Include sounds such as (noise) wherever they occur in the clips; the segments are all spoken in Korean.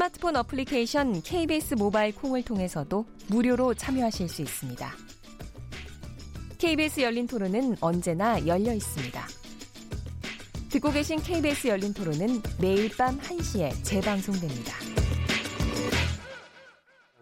스마트폰 어플리케이션 KBS 모바일 콩을 통해서도 무료로 참여하실 수 있습니다. KBS 열린 토론은 언제나 열려 있습니다. 듣고 계신 KBS 열린 토론은 매일 밤 1시에 재방송됩니다.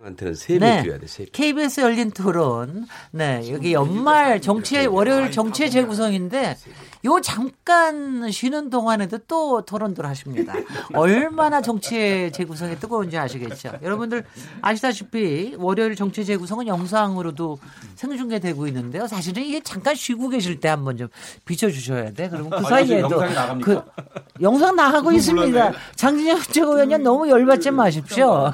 한테는 세배 네. 줘야 돼. 세 배. KBS 열린 토론. 네, 여기 연말 정치의 월요일 정치의 재구성인데 요 잠깐 쉬는 동안에도 또 토론들 하십니다. 얼마나 정치의 재구성이 뜨거운지 아시겠죠? 여러분들 아시다시피 월요일 정치의 재구성은 영상으로도 생중계되고 있는데요. 사실은 이게 잠깐 쉬고 계실 때 한번 좀 비춰주셔야 돼. 그러면 그 아니, 사이에도? 그 영상 나가고 있습니다. 장진영 최고위원님 너무 열받지 마십시오.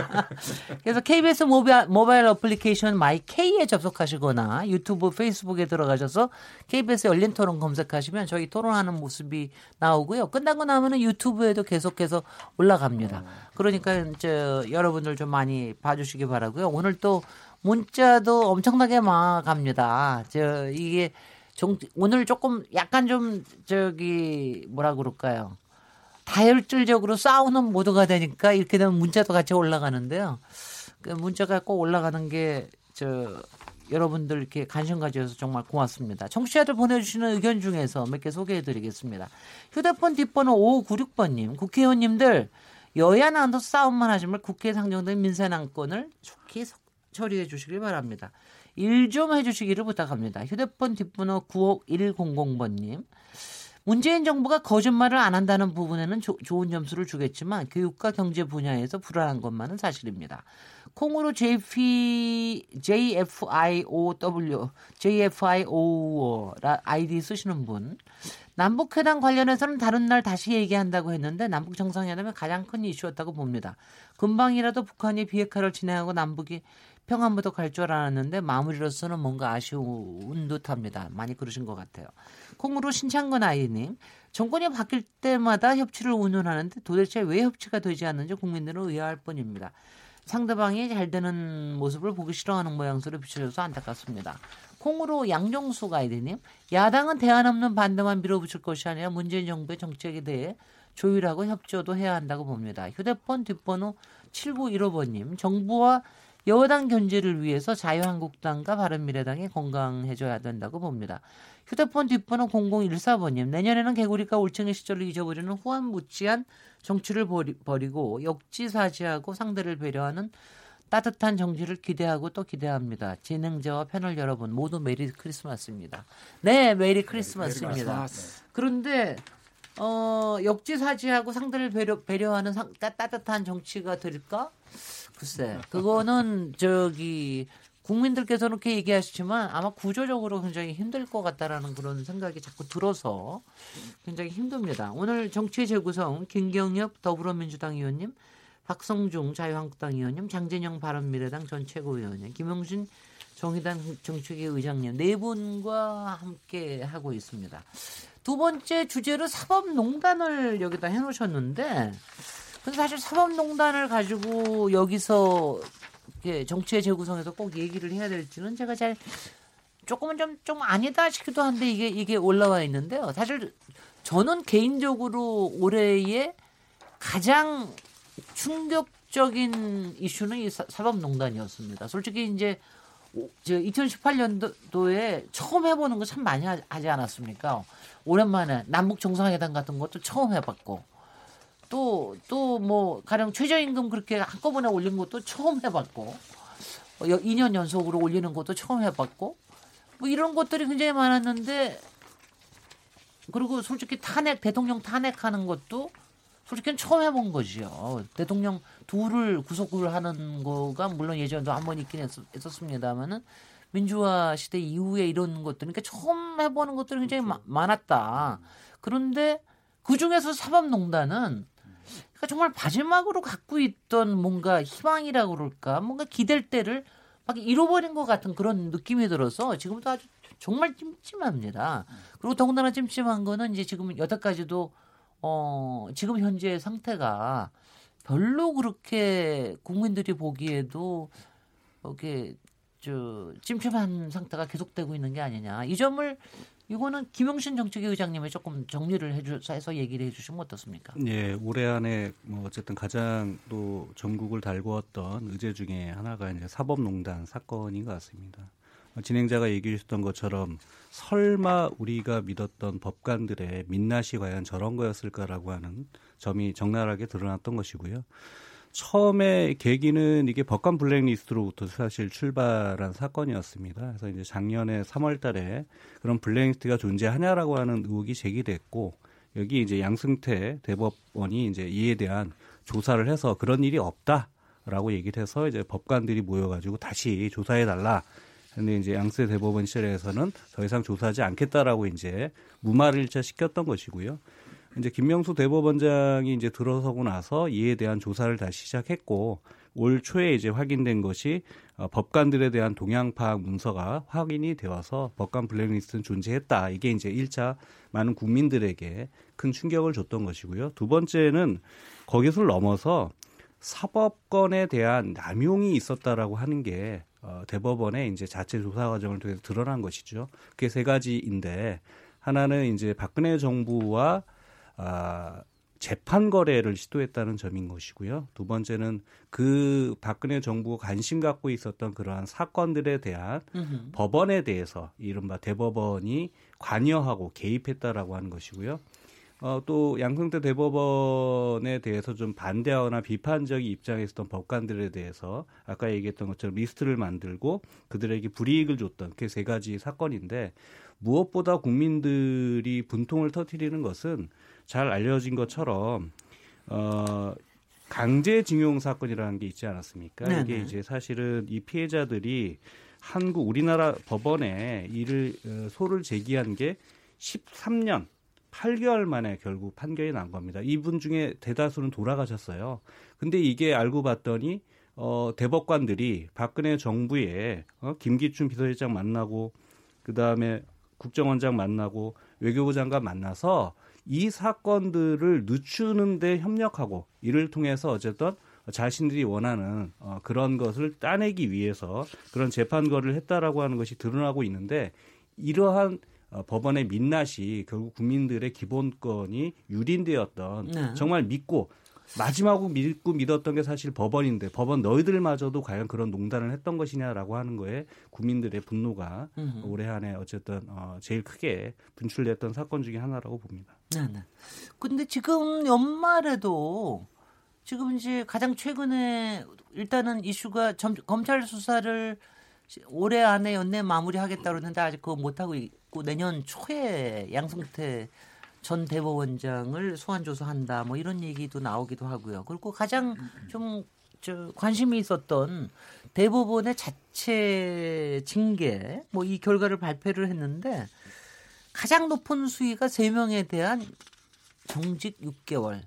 (laughs) 그래서 KBS 모바일, 모바일 어플리케이션 마이K에 접속하시거나 유튜브, 페이스북에 들어가셔서 KBS 열린 토론 검색하시면 저희 토론하는 모습이 나오고요. 끝나고 나면은 유튜브에도 계속해서 올라갑니다. 그러니까 이제 여러분들 좀 많이 봐주시기 바라고요. 오늘 또 문자도 엄청나게 막 갑니다. 저 이게 정, 오늘 조금 약간 좀 저기 뭐라 그럴까요? 다혈질적으로 싸우는 모드가 되니까 이렇게 되면 문자도 같이 올라가는데요. 그 문자가 꼭 올라가는 게 저 여러분들 이렇게 관심 가져서 정말 고맙습니다. 청취자들 보내주시는 의견 중에서 몇 개 소개해드리겠습니다. 휴대폰 뒷번호 5596번님, 국회의원님들 여야 나눠 싸움만 하시면 국회에 상정된 민생안건을 석- 처리해 주시길 바랍니다. 일 좀 해주시기를 부탁합니다. 휴대폰 뒷번호 95100번님. 문재인 정부가 거짓말을 안 한다는 부분에는 조- 좋은 점수를 주겠지만 교육과 경제 분야에서 불안한 것만은 사실입니다. 콩으로 JP, JFIOW, JFIO 아이디 쓰시는 분. 남북회담 관련해서는 다른 날 다시 얘기한다고 했는데 남북 정상회담이 가장 큰 이슈였다고 봅니다. 금방이라도 북한이 비핵화를 진행하고 남북이 평화무도 갈줄 알았는데 마무리로서는 뭔가 아쉬운 듯합니다. 많이 그러신 것 같아요. 콩으로 신창건 아이님 정권이 바뀔 때마다 협치를 운운하는데 도대체 왜 협치가 되지 않는지 국민들은 의아할 뿐입니다. 상대방이 잘 되는 모습을 보기 싫어하는 모양새로 비춰져서 안타깝습니다. 콩으로 양정수 가이드님 야당은 대안 없는 반대만 밀어붙일 것이 아니라 문재인 정부의 정책에 대해 조율하고 협조도 해야 한다고 봅니다. 휴대폰 뒷번호 7915번님 정부와 여당 견제를 위해서 자유한국당과 바른미래당이 건강해져야 된다고 봅니다. 휴대폰 뒷번호 0014번님 내년에는 개구리가 올챙이 시절을 잊어버리는 후한무치한 정치를 버리, 버리고 역지사지하고 상대를 배려하는 따뜻한 정치를 기대하고 또 기대합니다. 진행자와 패널 여러분 모두 Merry Christmas입니다. 네, Merry Christmas입니다. 그런데 어, 역지사지하고 상대를 배려, 배려하는 상, 따, 따뜻한 정치가 될까? 글쎄, 그거는 (laughs) 저기 국민들께서 그렇게 얘기하시지만 아마 구조적으로 굉장히 힘들 것 같다라는 그런 생각이 자꾸 들어서 굉장히 힘듭니다. 오늘 정치 재구성 김경엽 더불어민주당 의원님, 박성중 자유한국당 의원님, 장진영 바른미래당 전 최고위원님, 김용신 정의당 정책위 의장님 네 분과 함께 하고 있습니다. 두 번째 주제로 사법농단을 여기다 해놓으셨는데, 근데 사실 사법농단을 가지고 여기서 정치의 재구성에서 꼭 얘기를 해야 될지는 제가 잘 조금은 좀, 좀 아니다 싶기도 한데 이게, 이게 올라와 있는데요. 사실 저는 개인적으로 올해의 가장 충격적인 이슈는 이 사- 사법농단이었습니다. 솔직히 이제 오- 저 2018년도에 처음 해보는 거 참 많이 하- 하지 않았습니까? 오랜만에 남북 정상회담 같은 것도 처음 해봤고 또 또 뭐 가령 최저임금 그렇게 한꺼번에 올린 것도 처음 해봤고 어, 2년 연속으로 올리는 것도 처음 해봤고 뭐 이런 것들이 굉장히 많았는데 그리고 솔직히 탄핵 대통령 탄핵하는 것도 솔직히 처음 해본 거지요. 대통령 둘을 구속을 하는 거가 물론 예전에도 한 번 있긴 했, 했었습니다만은 민주화 시대 이후에 이런 것들 그러니까 처음 해보는 것들이 굉장히 마- 많았다. 그런데 그 중에서 사법농단은 그러니까 정말 마지막으로 갖고 있던 뭔가 희망이라고 그럴까 뭔가 기댈 때를 막 잃어버린 것 같은 그런 느낌이 들어서 지금도 아주 정말 찜찜합니다. 그리고 더군다나 찜찜한 거는 이제 지금 여태까지도 어 지금 현재 상태가 별로 그렇게 국민들이 보기에도 이렇게 저 찜찜한 상태가 계속되고 있는 게 아니냐. 이 점을 이거는 김용신 정책위 의장님이 조금 정리를 해주서 얘기를 해주시면 어떻습니까? 예, 올해 안에 뭐 어쨌든 가장 또 전국을 달구었던 의제 중에 하나가 이제 사법농단 사건인 것 같습니다. 진행자가 얘기해 주셨던 것처럼 설마 우리가 믿었던 법관들의 민낯이 과연 저런 거였을까라고 하는 점이 적나라하게 드러났던 것이고요. 처음에 계기는 이게 법관 블랙리스트로부터 사실 출발한 사건이었습니다. 그래서 이제 작년에 3월 달에 그런 블랙리스트가 존재하냐라고 하는 의혹이 제기됐고 여기 이제 양승태 대법원이 이제 이에 대한 조사를 해서 그런 일이 없다라고 얘기를 해서 이제 법관들이 모여가지고 다시 조사해 달라. 근데 이제 양승태 대법원 시절에서는 더 이상 조사하지 않겠다라고 이제 무마를 일차 시켰던 것이고요. 이제 김명수 대법원장이 이제 들어서고 나서 이에 대한 조사를 다시 시작했고 올 초에 이제 확인된 것이 어, 법관들에 대한 동향 파악 문서가 확인이 되어서 법관 블랙리스트는 존재했다. 이게 이제 1차 많은 국민들에게 큰 충격을 줬던 것이고요. 두 번째는 거기서 넘어서 사법권에 대한 남용이 있었다라고 하는 게 어, 대법원의 이제 자체 조사 과정을 통해서 드러난 것이죠. 그게 세 가지인데 하나는 이제 박근혜 정부와 아, 재판 거래를 시도했다는 점인 것이고요. 두 번째는 그 박근혜 정부가 관심 갖고 있었던 그러한 사건들에 대한 으흠. 법원에 대해서 이른바 대법원이 관여하고 개입했다라고 하는 것이고요. 어, 또 양승태 대법원에 대해서 좀 반대하거나 비판적인 입장에 있었던 법관들에 대해서 아까 얘기했던 것처럼 리스트를 만들고 그들에게 불이익을 줬던 그 세 가지 사건인데 무엇보다 국민들이 분통을 터뜨리는 것은 잘 알려진 것처럼 어 강제징용 사건이라는 게 있지 않았습니까? 네네. 이게 이제 사실은 이 피해자들이 한국 우리나라 법원에 이를 어, 소를 제기한 게 13년 8개월 만에 결국 판결이 난 겁니다. 이분 중에 대다수는 돌아가셨어요. 근데 이게 알고 봤더니 어 대법관들이 박근혜 정부에 어 김기춘 비서실장 만나고 그다음에 국정원장 만나고 외교부 장관 만나서 이 사건들을 늦추는데 협력하고 이를 통해서 어쨌든 자신들이 원하는 어, 그런 것을 따내기 위해서 그런 재판거를 했다라고 하는 것이 드러나고 있는데 이러한 어, 법원의 민낯이 결국 국민들의 기본권이 유린되었던 네. 정말 믿고 마지막으로 믿고 믿었던 게 사실 법원인데 법원 너희들마저도 과연 그런 농단을 했던 것이냐라고 하는 거에 국민들의 분노가 음. 올해 한해 어쨌든 어, 제일 크게 분출됐던 사건 중에 하나라고 봅니다. 네, 네. 근데 지금 연말에도 지금 이제 가장 최근에 일단은 이슈가 점, 검찰 수사를 올해 안에 연내 마무리하겠다 그러는데 아직 그거 못 하고 있고 내년 초에 양승태 전 대법원장을 소환 조사한다 뭐 이런 얘기도 나오기도 하고요. 그리고 가장 좀저 관심이 있었던 대법원의 자체 징계 뭐 이 결과를 발표를 했는데 가장 높은 수위가 3명에 대한 정직 6개월.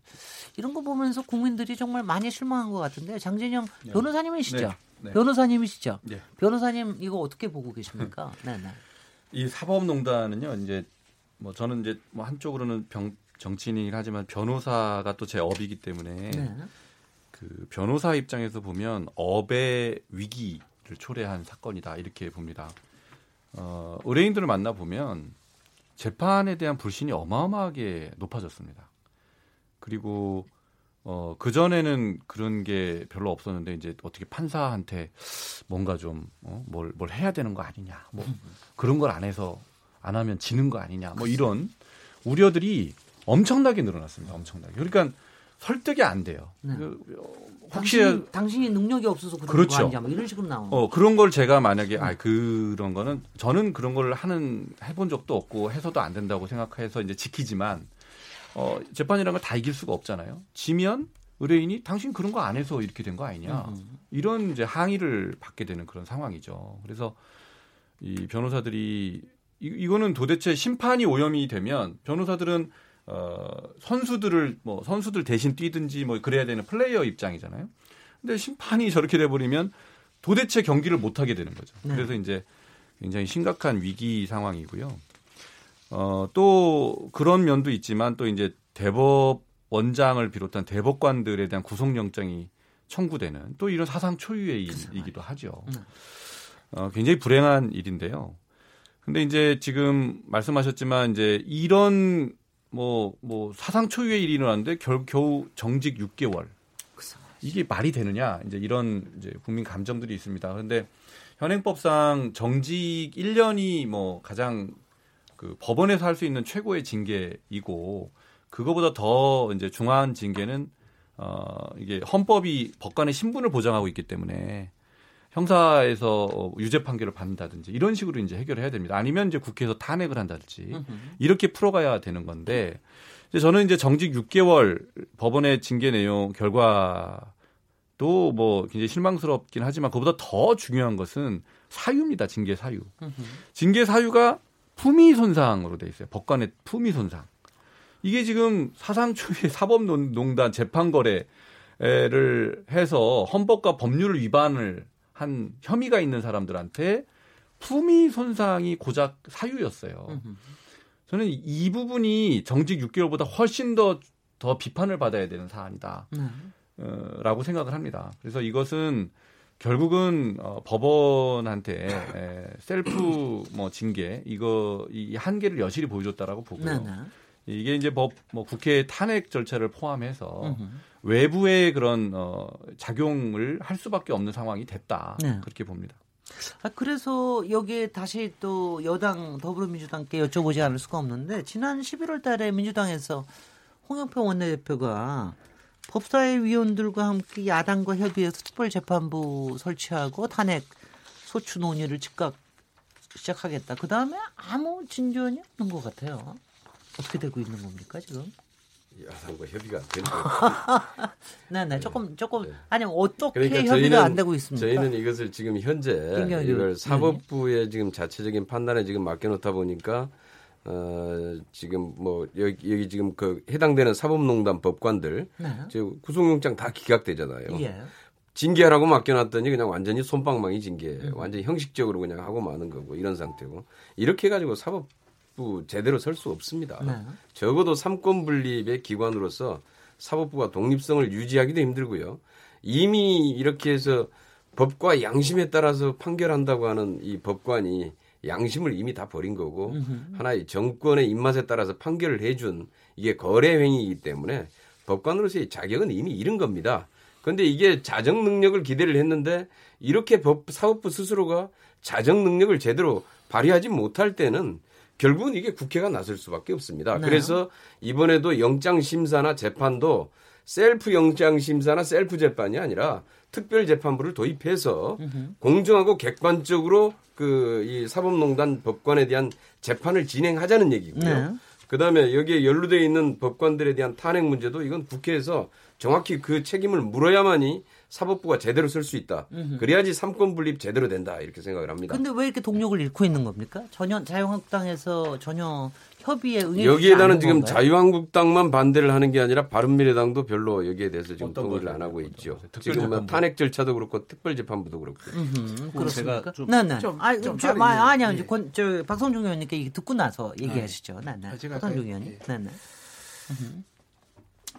이런 거 보면서 국민들이 정말 많이 실망한 것 같은데요. 장진영 네. 변호사님이시죠? 네. 네. 변호사님이시죠? 네. 변호사님 이거 어떻게 보고 계십니까? 네, 네. 이 사법농단은요, 이제 뭐 저는 이제 뭐 한쪽으로는 병, 정치인이긴 하지만 변호사가 또 제 업이기 때문에 네. 그 변호사 입장에서 보면 업의 위기를 초래한 사건이다 이렇게 봅니다. 어, 의뢰인들을 만나 보면 재판에 대한 불신이 어마어마하게 높아졌습니다. 그리고 어, 그 전에는 그런 게 별로 없었는데 이제 어떻게 판사한테 뭔가 좀, 어, 뭘, 뭘 해야 되는 거 아니냐. 뭐 그런 걸 안 해서 안 하면 지는 거 아니냐. 뭐 이런 우려들이 엄청나게 늘어났습니다. 엄청나게. 그러니까 설득이 안 돼요. 네. 그, 혹시 당신, 당신이 능력이 없어서 그런 그렇죠. 거 아니냐. 뭐 이런 식으로 나오는. 어, 그런 걸 제가 만약에 아 그런 거는 저는 그런 걸 하는 해본 적도 없고 해서도 안 된다고 생각해서 이제 지키지만 어, 재판이라는 걸 다 이길 수가 없잖아요. 지면 의뢰인이 당신 그런 거 안 해서 이렇게 된 거 아니냐. 음. 이런 이제 항의를 받게 되는 그런 상황이죠. 그래서 이 변호사들이 이, 이거는 도대체 심판이 오염이 되면 변호사들은 어, 선수들을 뭐 선수들 대신 뛰든지 뭐 그래야 되는 플레이어 입장이잖아요. 근데 심판이 저렇게 돼 버리면 도대체 경기를 못 하게 되는 거죠. 네. 그래서 이제 굉장히 심각한 위기 상황이고요. 어, 또 그런 면도 있지만 또 이제 대법 원장을 비롯한 대법관들에 대한 구속영장이 청구되는 또 이런 사상 초유의 일이기도 하죠. 네. 어, 굉장히 불행한 일인데요. 근데 이제 지금 말씀하셨지만 이제 이런 뭐, 뭐 사상 초유의 일이 일어났는데 결, 겨우 정직 6개월. 이게 말이 되느냐 이제 이런 이제 국민 감정들이 있습니다. 그런데 현행법상 정직 1년이 뭐 가장 그 법원에서 할 수 있는 최고의 징계이고 그거보다 더 이제 중한 징계는 어 이게 헌법이 법관의 신분을 보장하고 있기 때문에 형사에서 어, 유죄 판결을 받는다든지 이런 식으로 이제 해결을 해야 됩니다. 아니면 이제 국회에서 탄핵을 한다든지 이렇게 풀어가야 되는 건데 이제 저는 이제 정직 6개월 법원의 징계 내용 결과도 뭐 굉장히 실망스럽긴 하지만 그보다 더 중요한 것은 사유입니다. 징계 사유. 징계 사유가 품위 손상으로 돼 있어요. 법관의 품위 손상. 이게 지금 사상 초유의 사법농단 재판거래를 해서 헌법과 법률을 위반을 한 혐의가 있는 사람들한테 품위 손상이 고작 사유였어요. 저는 이 부분이 정직 6개월보다 훨씬 더, 더 비판을 받아야 되는 사안이다. 네. 어, 라고 생각을 합니다. 그래서 이것은 결국은 어, 법원한테 에, 셀프 뭐 징계 이거 이 한계를 여실히 보여줬다라고 보고요. 네, 네. 이게 이제 법 뭐 국회 탄핵 절차를 포함해서 음흠. 외부의 그런 어, 작용을 할 수밖에 없는 상황이 됐다 네. 그렇게 봅니다. 아, 그래서 여기에 다시 또 여당 더불어민주당께 여쭤보지 않을 수가 없는데 지난 11월 달에 민주당에서 홍영표 원내대표가 법사위 위원들과 함께 야당과 협의해서 특별재판부 설치하고 탄핵 소추 논의를 즉각 시작하겠다. 그 다음에 아무 진전이 없는 것 같아요. 어떻게 되고 있는 겁니까 지금? 야당과 협의가 안 되는 (laughs) 거예요. 네, 네, 조금 조금 네. 아니 어떻게 그러니까 협의가 저희는 안 되고 있습니까? 저희는 이것을 지금 현재 이걸. 사법부의 지금 자체적인 판단에 지금 맡겨놓다 보니까 어, 지금 뭐 여기, 여기 지금 그 해당되는 사법농단 법관들 네. 지금 구속영장 다 기각되잖아요. 예. 징계하라고 맡겨놨더니 그냥 완전히 손방망이 징계, 음. 완전히 형식적으로 그냥 하고 마는 거고 이런 상태고 이렇게 해가지고 사법 부 제대로 설 수 없습니다. 네. 적어도 삼권 분립의 기관으로서 사법부가 독립성을 유지하기도 힘들고요. 이미 이렇게 해서 법과 양심에 따라서 판결한다고 하는 이 법관이 양심을 이미 다 버린 거고 하나의 정권의 입맛에 따라서 판결을 해준 이게 거래 행위이기 때문에 법관으로서의 자격은 이미 잃은 겁니다. 그런데 이게 자정 능력을 기대를 했는데 이렇게 법 사법부 스스로가 자정 능력을 제대로 발휘하지 못할 때는 결국은 이게 국회가 나설 수밖에 없습니다. 네. 그래서 이번에도 영장 심사나 재판도 셀프 영장 심사나 셀프 재판이 아니라 특별 재판부를 도입해서 공정하고 객관적으로 그 이 사법농단 법관에 대한 재판을 진행하자는 얘기고요. 네. 그다음에 여기에 연루돼 있는 법관들에 대한 탄핵 문제도 이건 국회에서 정확히 그 책임을 물어야만이 사법부가 제대로 설 수 있다. 그래야지 삼권 분립 제대로 된다 이렇게 생각을 합니다. 근데 왜 이렇게 동력을 잃고 있는 겁니까? 전혀 자유한국당에서 전혀 협의에 응해 여기에다는 지금 자유한국당만 반대를 하는 게 아니라 바른미래당도 별로 여기에 대해서 지금 동의를? 안 하고 있죠. 지금 뭐. 탄핵 절차도 그렇고 특별재판부도 그렇고. 음, 그렇습니까? 좀- 네 네. 좀- 아니, 좀 아. 아니요. 예. 이제 권, 저 박성중 의원님께 듣고 나서 얘기하시죠. 네네. 아, 제가 박성중 그- 의원님. 예. 네네.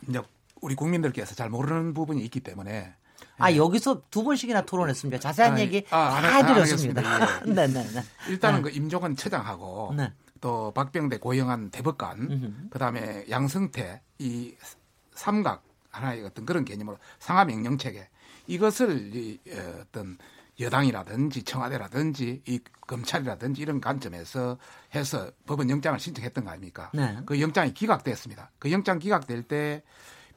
이제 우리 국민들께서 잘 모르는 부분이 있기 때문에 아 여기서 두 번씩이나 토론했습니다. 자세한 아, 얘기 아, 안다 하- 안 해드렸습니다. 하겠습니다. 네 네 네. (laughs) 일단은 네. 그 임종원 처장하고 네. 또 박병대 고영한 대법관 음흠. 그다음에 양승태 이 삼각 하나의 어떤 그런 개념으로 상하 명령 체계 이것을 이 어, 어떤 여당이라든지 청와대라든지 이 검찰이라든지 이런 관점에서 해서 법원 영장을 신청했던 거 아닙니까? 네. 그 영장이 기각됐습니다. 그 영장 기각될 때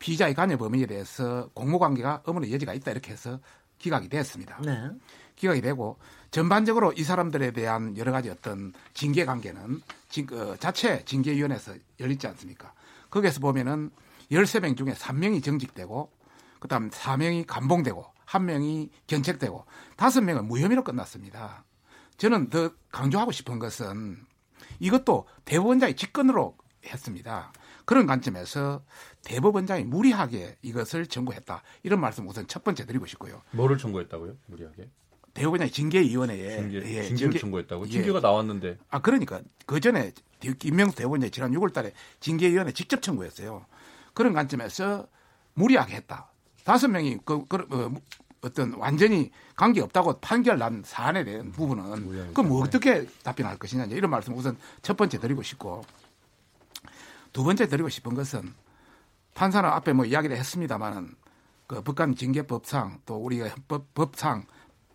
피의자의 관여 범위에 대해서 공모관계가 의문의 여지가 있다 이렇게 해서 기각이 됐습니다. 네. 기각이 되고 전반적으로 이 사람들에 대한 여러 가지 어떤 징계 관계는 징, 어, 자체 징계위원회에서 열리지 않습니까? 거기에서 보면은 13명 중에 3명이 정직되고 그다음 4명이 감봉되고 1명이 견책되고 5명은 무혐의로 끝났습니다. 저는 더 강조하고 싶은 것은 이것도 대법원장의 직권으로 했습니다. 그런 관점에서 대법원장이 무리하게 이것을 청구했다. 이런 말씀 우선 첫 번째 드리고 싶고요. 뭐를 청구했다고요? 무리하게? 대법원장 징계위원회에 징계, 예, 징계를 징계- 청구했다고? 예. 징계가 나왔는데 아 그러니까 그 전에 김명수 대법원장이 지난 6월달에 징계위원회 직접 청구했어요. 그런 관점에서 무리하게 했다. 다섯 명이 그, 그 어, 어떤 완전히 관계 없다고 판결 난 사안에 대한 부분은 그럼 뭐 어떻게 답변할 것이냐 이런 말씀 우선 첫 번째 드리고 싶고 두 번째 드리고 싶은 것은 판사는 앞에 뭐 이야기를 했습니다만은 그 북한 징계법상 또 우리가 헌법, 법상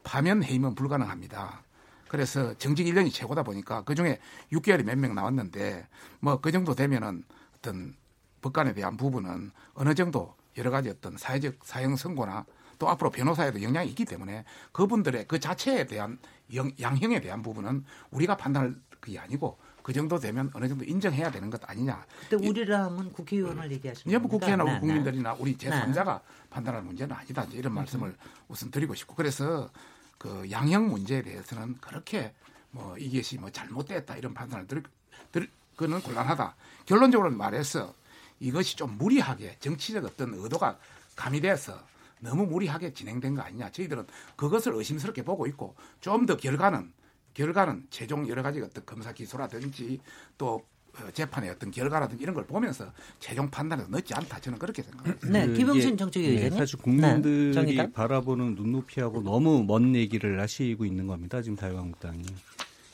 파면 해임은 불가능합니다. 그래서 정직 1년이 최고다 보니까 그 중에 6개월이 몇 명 나왔는데 뭐 그 정도 되면은 어떤 법관에 대한 부분은 어느 정도 여러 가지 어떤 사회적 사형 선고나 또 앞으로 변호사에도 영향이 있기 때문에 그분들의 그 자체에 대한 영, 양형에 대한 부분은 우리가 판단할 그게 아니고 그 정도 되면 어느 정도 인정해야 되는 것 아니냐. 그때 우리랑은 국회의원을 얘기하시는 이제 뭐. 국회나 네, 네. 국민들이나 우리 제3자가 판단할 문제는 아니다. 이제 이런 말씀을 우선 드리고 싶고 그래서 그 양형 문제에 대해서는 그렇게 뭐 이것이 뭐 잘못됐다 이런 판단을 들, 들 그는 곤란하다. 결론적으로 말해서 이것이 좀 무리하게 정치적 어떤 의도가 가미돼서 너무 무리하게 진행된 거 아니냐. 저희들은 그것을 의심스럽게 보고 있고 좀 더 결과는 결과는 최종 여러 가지 어떤 검사 기소라든지 또 어, 재판의 어떤 결과라든지 이런 걸 보면서 최종 판단에 늦지 않다 저는 그렇게 생각합니다. 네, 그게, 김영신 정책위 예, 의장님. 사실 네, 국민들이 정의당. 바라보는 눈높이하고 너무 먼 얘기를 하시고 있는 겁니다. 지금 자유한국당이.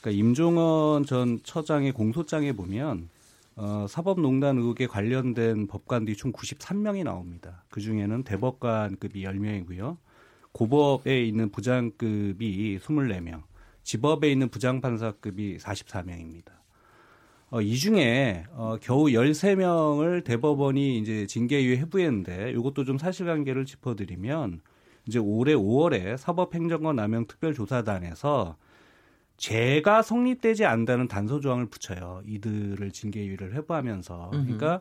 그러니까 임종원 전 처장의 공소장에 보면 어, 사법농단 의혹에 관련된 법관들이 총 93명이 나옵니다. 그 중에는 대법관급이 10명이고요. 고법에 있는 부장급이 24명, 지법에 있는 부장판사급이 44명입니다. 어, 이 중에 어, 겨우 13명을 대법원이 이제 징계유예 해부했는데 이것도 좀 사실관계를 짚어드리면 이제 올해 5월에 사법행정관 남용 특별조사단에서 죄가 성립되지 않는다는 단서 조항을 붙여요. 이들을 징계유예를 해부하면서. 그러니까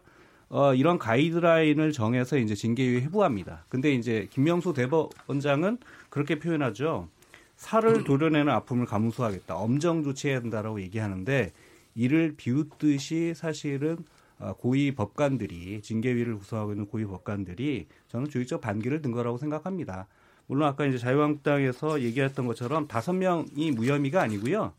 어, 이런 가이드라인을 정해서 이제 징계유예 해부합니다. 근데 이제 김명수 대법원장은 그렇게 표현하죠. 살을 도려내는 아픔을 감수하겠다. 엄정 조치해야 된다라고 얘기하는데 이를 비웃듯이 사실은 어, 고위 법관들이 징계위를 구성하고 있는 고위 법관들이 저는 조직적 반기를 든 거라고 생각합니다. 물론 아까 이제 자유한국당에서 얘기했던 것처럼 다섯 명이 무혐의가 아니고요.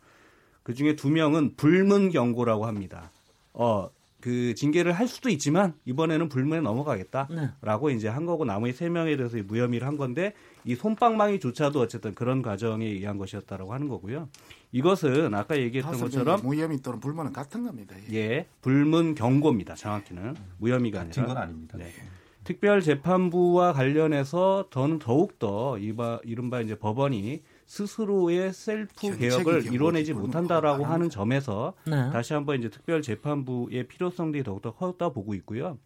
그 중에 두 명은 불문 경고라고 합니다. 어, 그 징계를 할 수도 있지만 이번에는 불문에 넘어가겠다라고 이제 한 거고 나머지 세 명에 대해서 무혐의를 한 건데 이 솜방망이조차도 어쨌든 그런 과정에 의한 것이었다라고 하는 거고요. 이것은 아까 얘기했던 것처럼 무혐의 또는 불문은 같은 겁니다. 예. 예, 불문 경고입니다. 정확히는 무혐의가 같은 건 아니라. 아닙니다. 네. 특별재판부와 관련해서 저는 더욱더 이바, 이른바 이제 법원이 스스로의 셀프 개혁을 이뤄내지 못한다라고 하는. 점에서 네. 다시 한번 이제 특별재판부의 필요성들이 더욱더 커졌다 보고 있고요.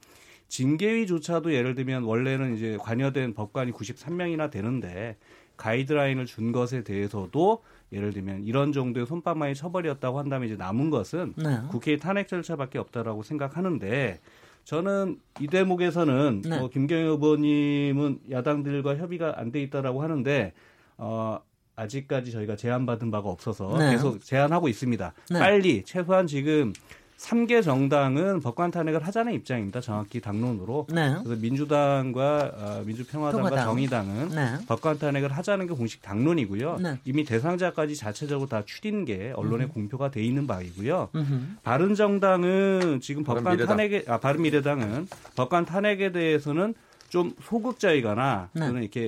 징계위조차도 예를 들면 원래는 이제 관여된 법관이 93명이나 되는데 가이드라인을 준 것에 대해서도 예를 들면 이런 정도의 손방망이 처벌이었다고 한다면 이제 남은 것은 네. 국회의 탄핵 절차밖에 없다라고 생각하는데 저는 이 대목에서는 네. 어, 김경희 후보님은 야당들과 협의가 안 돼 있다라고 하는데 어, 아직까지 저희가 제안받은 바가 없어서 네. 계속 제안하고 있습니다. 네. 빨리 최소한 지금 3개 정당은 법관 탄핵을 하자는 입장입니다. 정확히 당론으로. 네. 그래서 민주당과 어, 민주평화당과 평화당. 정의당은 네. 법관 탄핵을 하자는 게 공식 당론이고요. 네. 이미 대상자까지 자체적으로 다 추린 게 언론에 공표가 돼 있는 바이고요. 음흠. 바른정당은 지금 법관 바른미래당. 탄핵에 아 바른미래당은 법관 탄핵에 대해서는 좀 소극적이거나 네. 또는 이렇게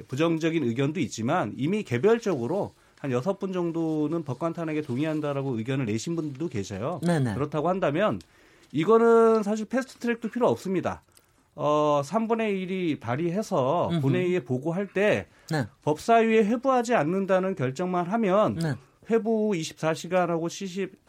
에, 부정적인 의견도 있지만 이미 개별적으로 한 여섯 분 정도는 법관 탄핵에 동의한다라고 의견을 내신 분들도 계셔요. 네네. 그렇다고 한다면 이거는 사실 패스트 트랙도 필요 없습니다. 어, 3분의 1이 발의해서 음흠. 본회의에 보고할 때 네. 법사위에 회부하지 않는다는 결정만 하면 네. 회부 24시간하고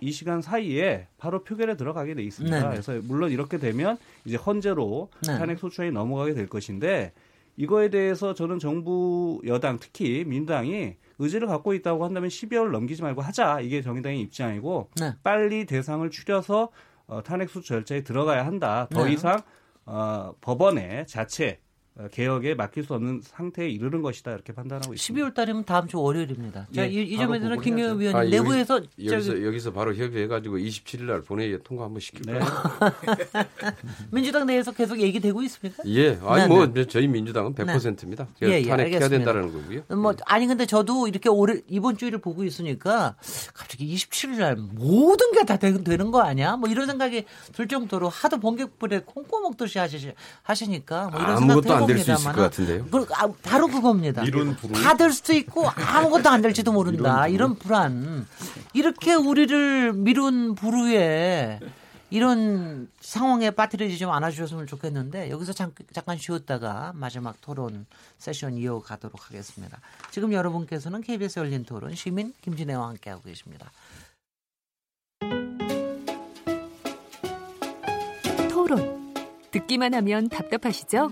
72시간 사이에 바로 표결에 들어가게 돼 있습니다. 네네. 그래서 물론 이렇게 되면 이제 헌재로 네. 탄핵 소추안이 넘어가게 될 것인데 이거에 대해서 저는 정부 여당 특히 민주당이 의지를 갖고 있다고 한다면 12월 넘기지 말고 하자 이게 정의당의 입장이고 네. 빨리 대상을 추려서 어, 탄핵 소추 절차에 들어가야 한다. 더 네. 이상 어, 법원의 자체 어, 개혁에 맡길 수 없는 상태에 이르는 것이다 이렇게 판단하고 있습니다. 12월 달이면 다음 주 월요일입니다. 자, 예, 이, 이 점에서는 김경호 해야죠. 위원님 아, 여기- 내부에서 여기서 저기 여기서 바로 협의해가지고 27일 날 본회의에 통과 한번 시킬까요? 네. (laughs) 민주당 내에서 계속 얘기되고 있습니까? 예, 아니 네, 뭐 네. 저희 민주당은 100%입니다. 예, 예, 탄핵해야. 된다는 거고요. 뭐 아니 근데 저도 이렇게 올해 이번 주일을 보고 있으니까 갑자기 27일 날 모든 게 다 되는 거 아니야? 뭐 이런 생각이 들 정도로 하도 번개불에 콩고 먹듯이 하시, 하시니까 뭐 이런 아무것도 생각도 안 될 수 있을 것 같은데요. 그, 아, 바로 그겁니다. 다 될 수도 있고 아무것도 안 될지도 모른다. 이런 불안. 이렇게 우리를 미룬 부르에 이런 상황에 빠뜨리지 좀 않아주셨으면 좋겠는데 여기서 잠, 잠깐 쉬었다가 마지막 토론 세션 이어가도록 하겠습니다. 지금 여러분께서는 KBS 열린 토론 시민 김진애와 함께하고 계십니다. 토론. 듣기만 하면 답답하시죠?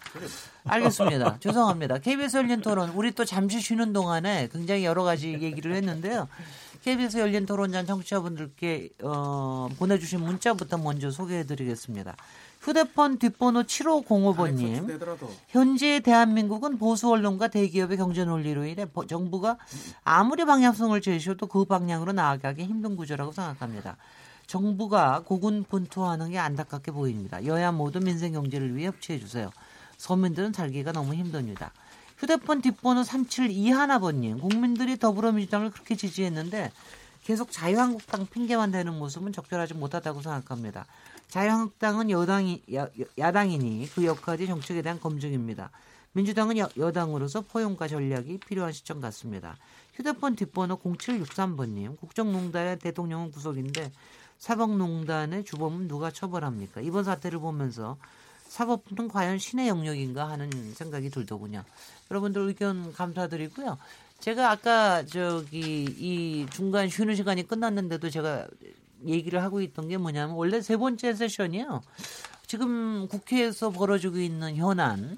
알겠습니다. 죄송합니다. KBS 열린 토론 우리 또 잠시 쉬는 동안에 굉장히 여러 가지 얘기를 했는데요. KBS 열린 토론장 청취자분들께 어, 보내주신 문자부터 먼저 소개해드리겠습니다. 휴대폰 뒷번호 7505번님. 되더라도 현재 대한민국은 보수 언론과 대기업의 경제 논리로 인해 버- 정부가 아무리 방향성을 제시해도 그 방향으로 나아가기 힘든 구조라고 생각합니다. 정부가 고군분투하는 게 안타깝게 보입니다. 여야 모두 민생 경제를 위해 협치해 주세요. 서민들은 살기가 너무 힘듭니다. 휴대폰 뒷번호 3721번님, 국민들이 더불어민주당을 그렇게 지지했는데 계속 자유한국당 핑계만 대는 모습은 적절하지 못하다고 생각합니다. 자유한국당은 여당이 야, 야당이니 그 역할이 정책에 대한 검증입니다. 민주당은 여, 여당으로서 포용과 전략이 필요한 시점 같습니다. 휴대폰 뒷번호 0763번님, 국정농단의 대통령은 구속인데 사법농단의 주범은 누가 처벌합니까? 이번 사태를 보면서 사법부는 과연 신의 영역인가 하는 생각이 들더군요. 여러분들 의견 감사드리고요. 제가 아까 저기 이 중간 쉬는 시간이 끝났는데도 제가 얘기를 하고 있던 게 뭐냐면 원래 세 번째 세션이요. 지금 국회에서 벌어지고 있는 현안,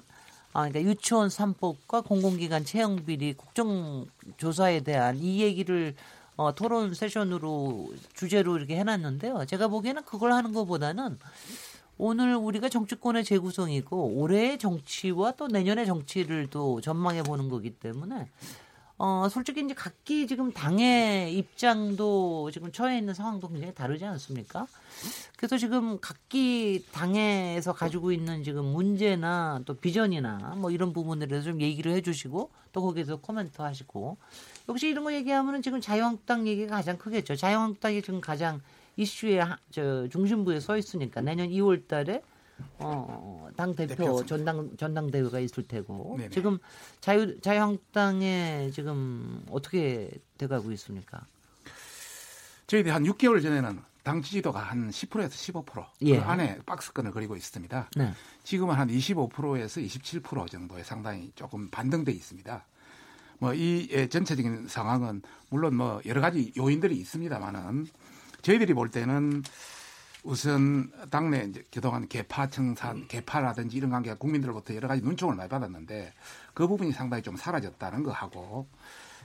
아, 그러니까 유치원 3법과 공공기관 채용 비리 국정조사에 대한 이 얘기를 어, 토론 세션으로 주제로 이렇게 해놨는데요. 제가 보기에는 그걸 하는 것보다는 오늘 우리가 정치권의 재구성이고 올해의 정치와 또 내년의 정치를 또 전망해 보는 거기 때문에 어 솔직히 이제 각기 지금 당의 입장도 지금 처해 있는 상황도 굉장히 다르지 않습니까? 그래서 지금 각기 당에서 가지고 있는 지금 문제나 또 비전이나 뭐 이런 부분에 대해서 좀 얘기를 해주시고 또 거기에서 코멘트 하시고 역시 이런 거 얘기하면은 지금 자유한국당 얘기가 가장 크겠죠. 자유한국당이 지금 가장 이슈의 하- 저 중심부에 서 있으니까 내년 2월 달에 어, 당 대표 대표 전당 전당대회가 있을 테고 네네. 지금 자유 자유한국당에 지금 어떻게 돼가고 있습니까? 저희들이 한 6개월 전에는 당 지지도가 한 10%에서 15%그 예. 안에 박스권을 그리고 있습니다. 네. 지금은 한 25%에서 27% 정도에 상당히 조금 반등돼 있습니다. 뭐 이 전체적인 상황은 물론 뭐 여러 가지 요인들이 있습니다만은 저희들이 볼 때는 우선 당내 이제 그동안 개파 청산, 개파라든지 이런 관계가 국민들로부터 여러 가지 눈총을 많이 받았는데 그 부분이 상당히 좀 사라졌다는 거 하고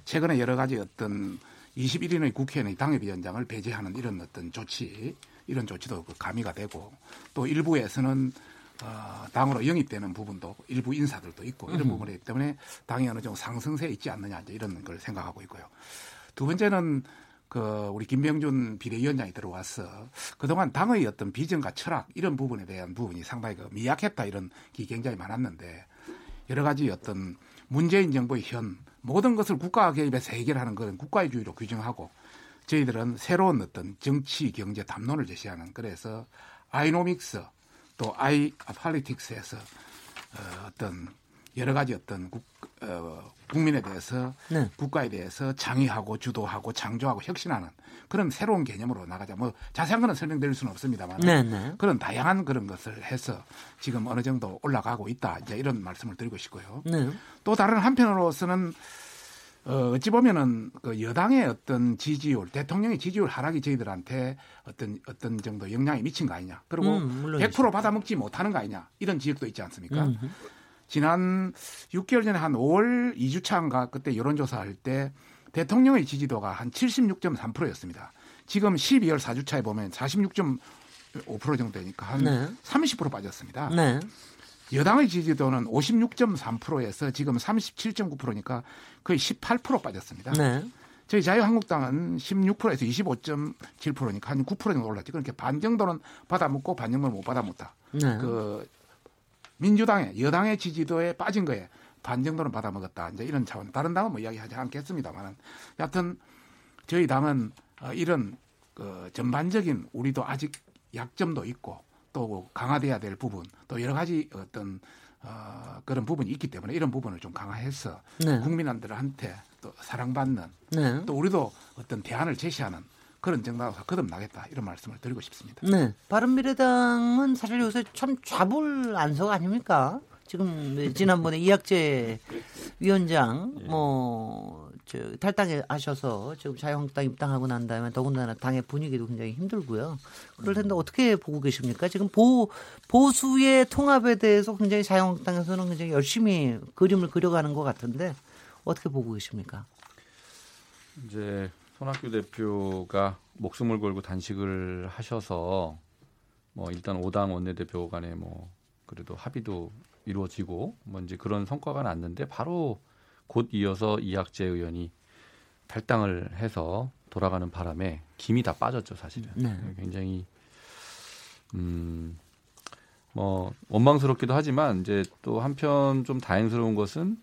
최근에 여러 가지 어떤 21인의 국회의원의 당협위원장을 배제하는 이런 어떤 조치, 이런 조치도 그 가미가 되고 또 일부에서는 어, 당으로 영입되는 부분도 일부 인사들도 있고 이런 부분이기 때문에 당이 어느 정도 상승세에 있지 않느냐 이제 이런 걸 생각하고 있고요. 두 번째는 그 우리 김병준 비대위원장이 들어와서 그동안 당의 어떤 비전과 철학 이런 부분에 대한 부분이 상당히 그 미약했다 이런 기 굉장히 많았는데 여러 가지 어떤 문재인 정부의 현 모든 것을 국가 개입해서 해결하는 그런 국가주의로 규정하고 저희들은 새로운 어떤 정치 경제 담론을 제시하는 그래서 아이노믹스 또 아이 팔리틱스에서 어, 어떤 여러 가지 어떤 국, 어, 국민에 대해서 네. 국가에 대해서 창의하고 주도하고 창조하고 혁신하는 그런 새로운 개념으로 나가자. 뭐 자세한 거는 설명드릴 수는 없습니다만 네, 네. 그런 다양한 그런 것을 해서 지금 어느 정도 올라가고 있다. 이제 이런 말씀을 드리고 싶고요. 네. 또 다른 한편으로서는 어, 어찌 보면은 그 여당의 어떤 지지율, 대통령의 지지율 하락이 저희들한테 어떤 어떤 정도 영향이 미친 거 아니냐. 그리고 음, 물론이죠. 100% 받아먹지 못하는 거 아니냐. 이런 지적도 있지 않습니까? 음. 지난 6개월 전에 한 5월 2주차인가 그때 여론조사할 때 대통령의 지지도가 한 76.3%였습니다. 지금 12월 4주차에 보면 46.5% 정도 되니까 한 네. 30% 빠졌습니다. 네. 여당의 지지도는 56.3%에서 지금 37.9%니까 거의 18% 빠졌습니다. 네. 저희 자유한국당은 16%에서 25.7%니까 한 9% 정도 올랐지. 그러니까 반 정도는 받아먹고 반 정도는 못 받아먹다. 네. 그 민주당의 여당의 지지도에 빠진 거에 반 정도는 받아먹었다. 이제 이런 차원. 다른 당은 뭐 이야기하지 않겠습니다만은 여하튼 저희 당은 어, 이런 그 전반적인 우리도 아직 약점도 있고 또 강화돼야 될 부분 또 여러 가지 어떤 어, 그런 부분이 있기 때문에 이런 부분을 좀 강화해서 네. 국민들한테 또 사랑받는 네. 또 우리도 어떤 대안을 제시하는 그런 정당으로서 거듭나겠다 이런 말씀을 드리고 싶습니다. 네. 바른미래당은 사실 요새 참 좌불 안석 아닙니까? 지금 지난번에 이학재 위원장 뭐저 탈당하셔서 지금 자유한국당 입당하고 난 다음에 더군다나 당의 분위기도 굉장히 힘들고요. 그럴 텐데 어떻게 보고 계십니까? 지금 보 보수의 통합에 대해서 굉장히 자유한국당에서는 굉장히 열심히 그림을 그려가는 것 같은데 어떻게 보고 계십니까? 이제 손학규 대표가 목숨을 걸고 단식을 하셔서 뭐 일단 오당 원내대표 간에 뭐 그래도 합의도 이루어지고 뭐 이제 그런 성과가 났는데 바로 곧 이어서 이학재 의원이 탈당을 해서 돌아가는 바람에 김이 다 빠졌죠 사실은 네. 굉장히 음 뭐 원망스럽기도 하지만 이제 또 한편 좀 다행스러운 것은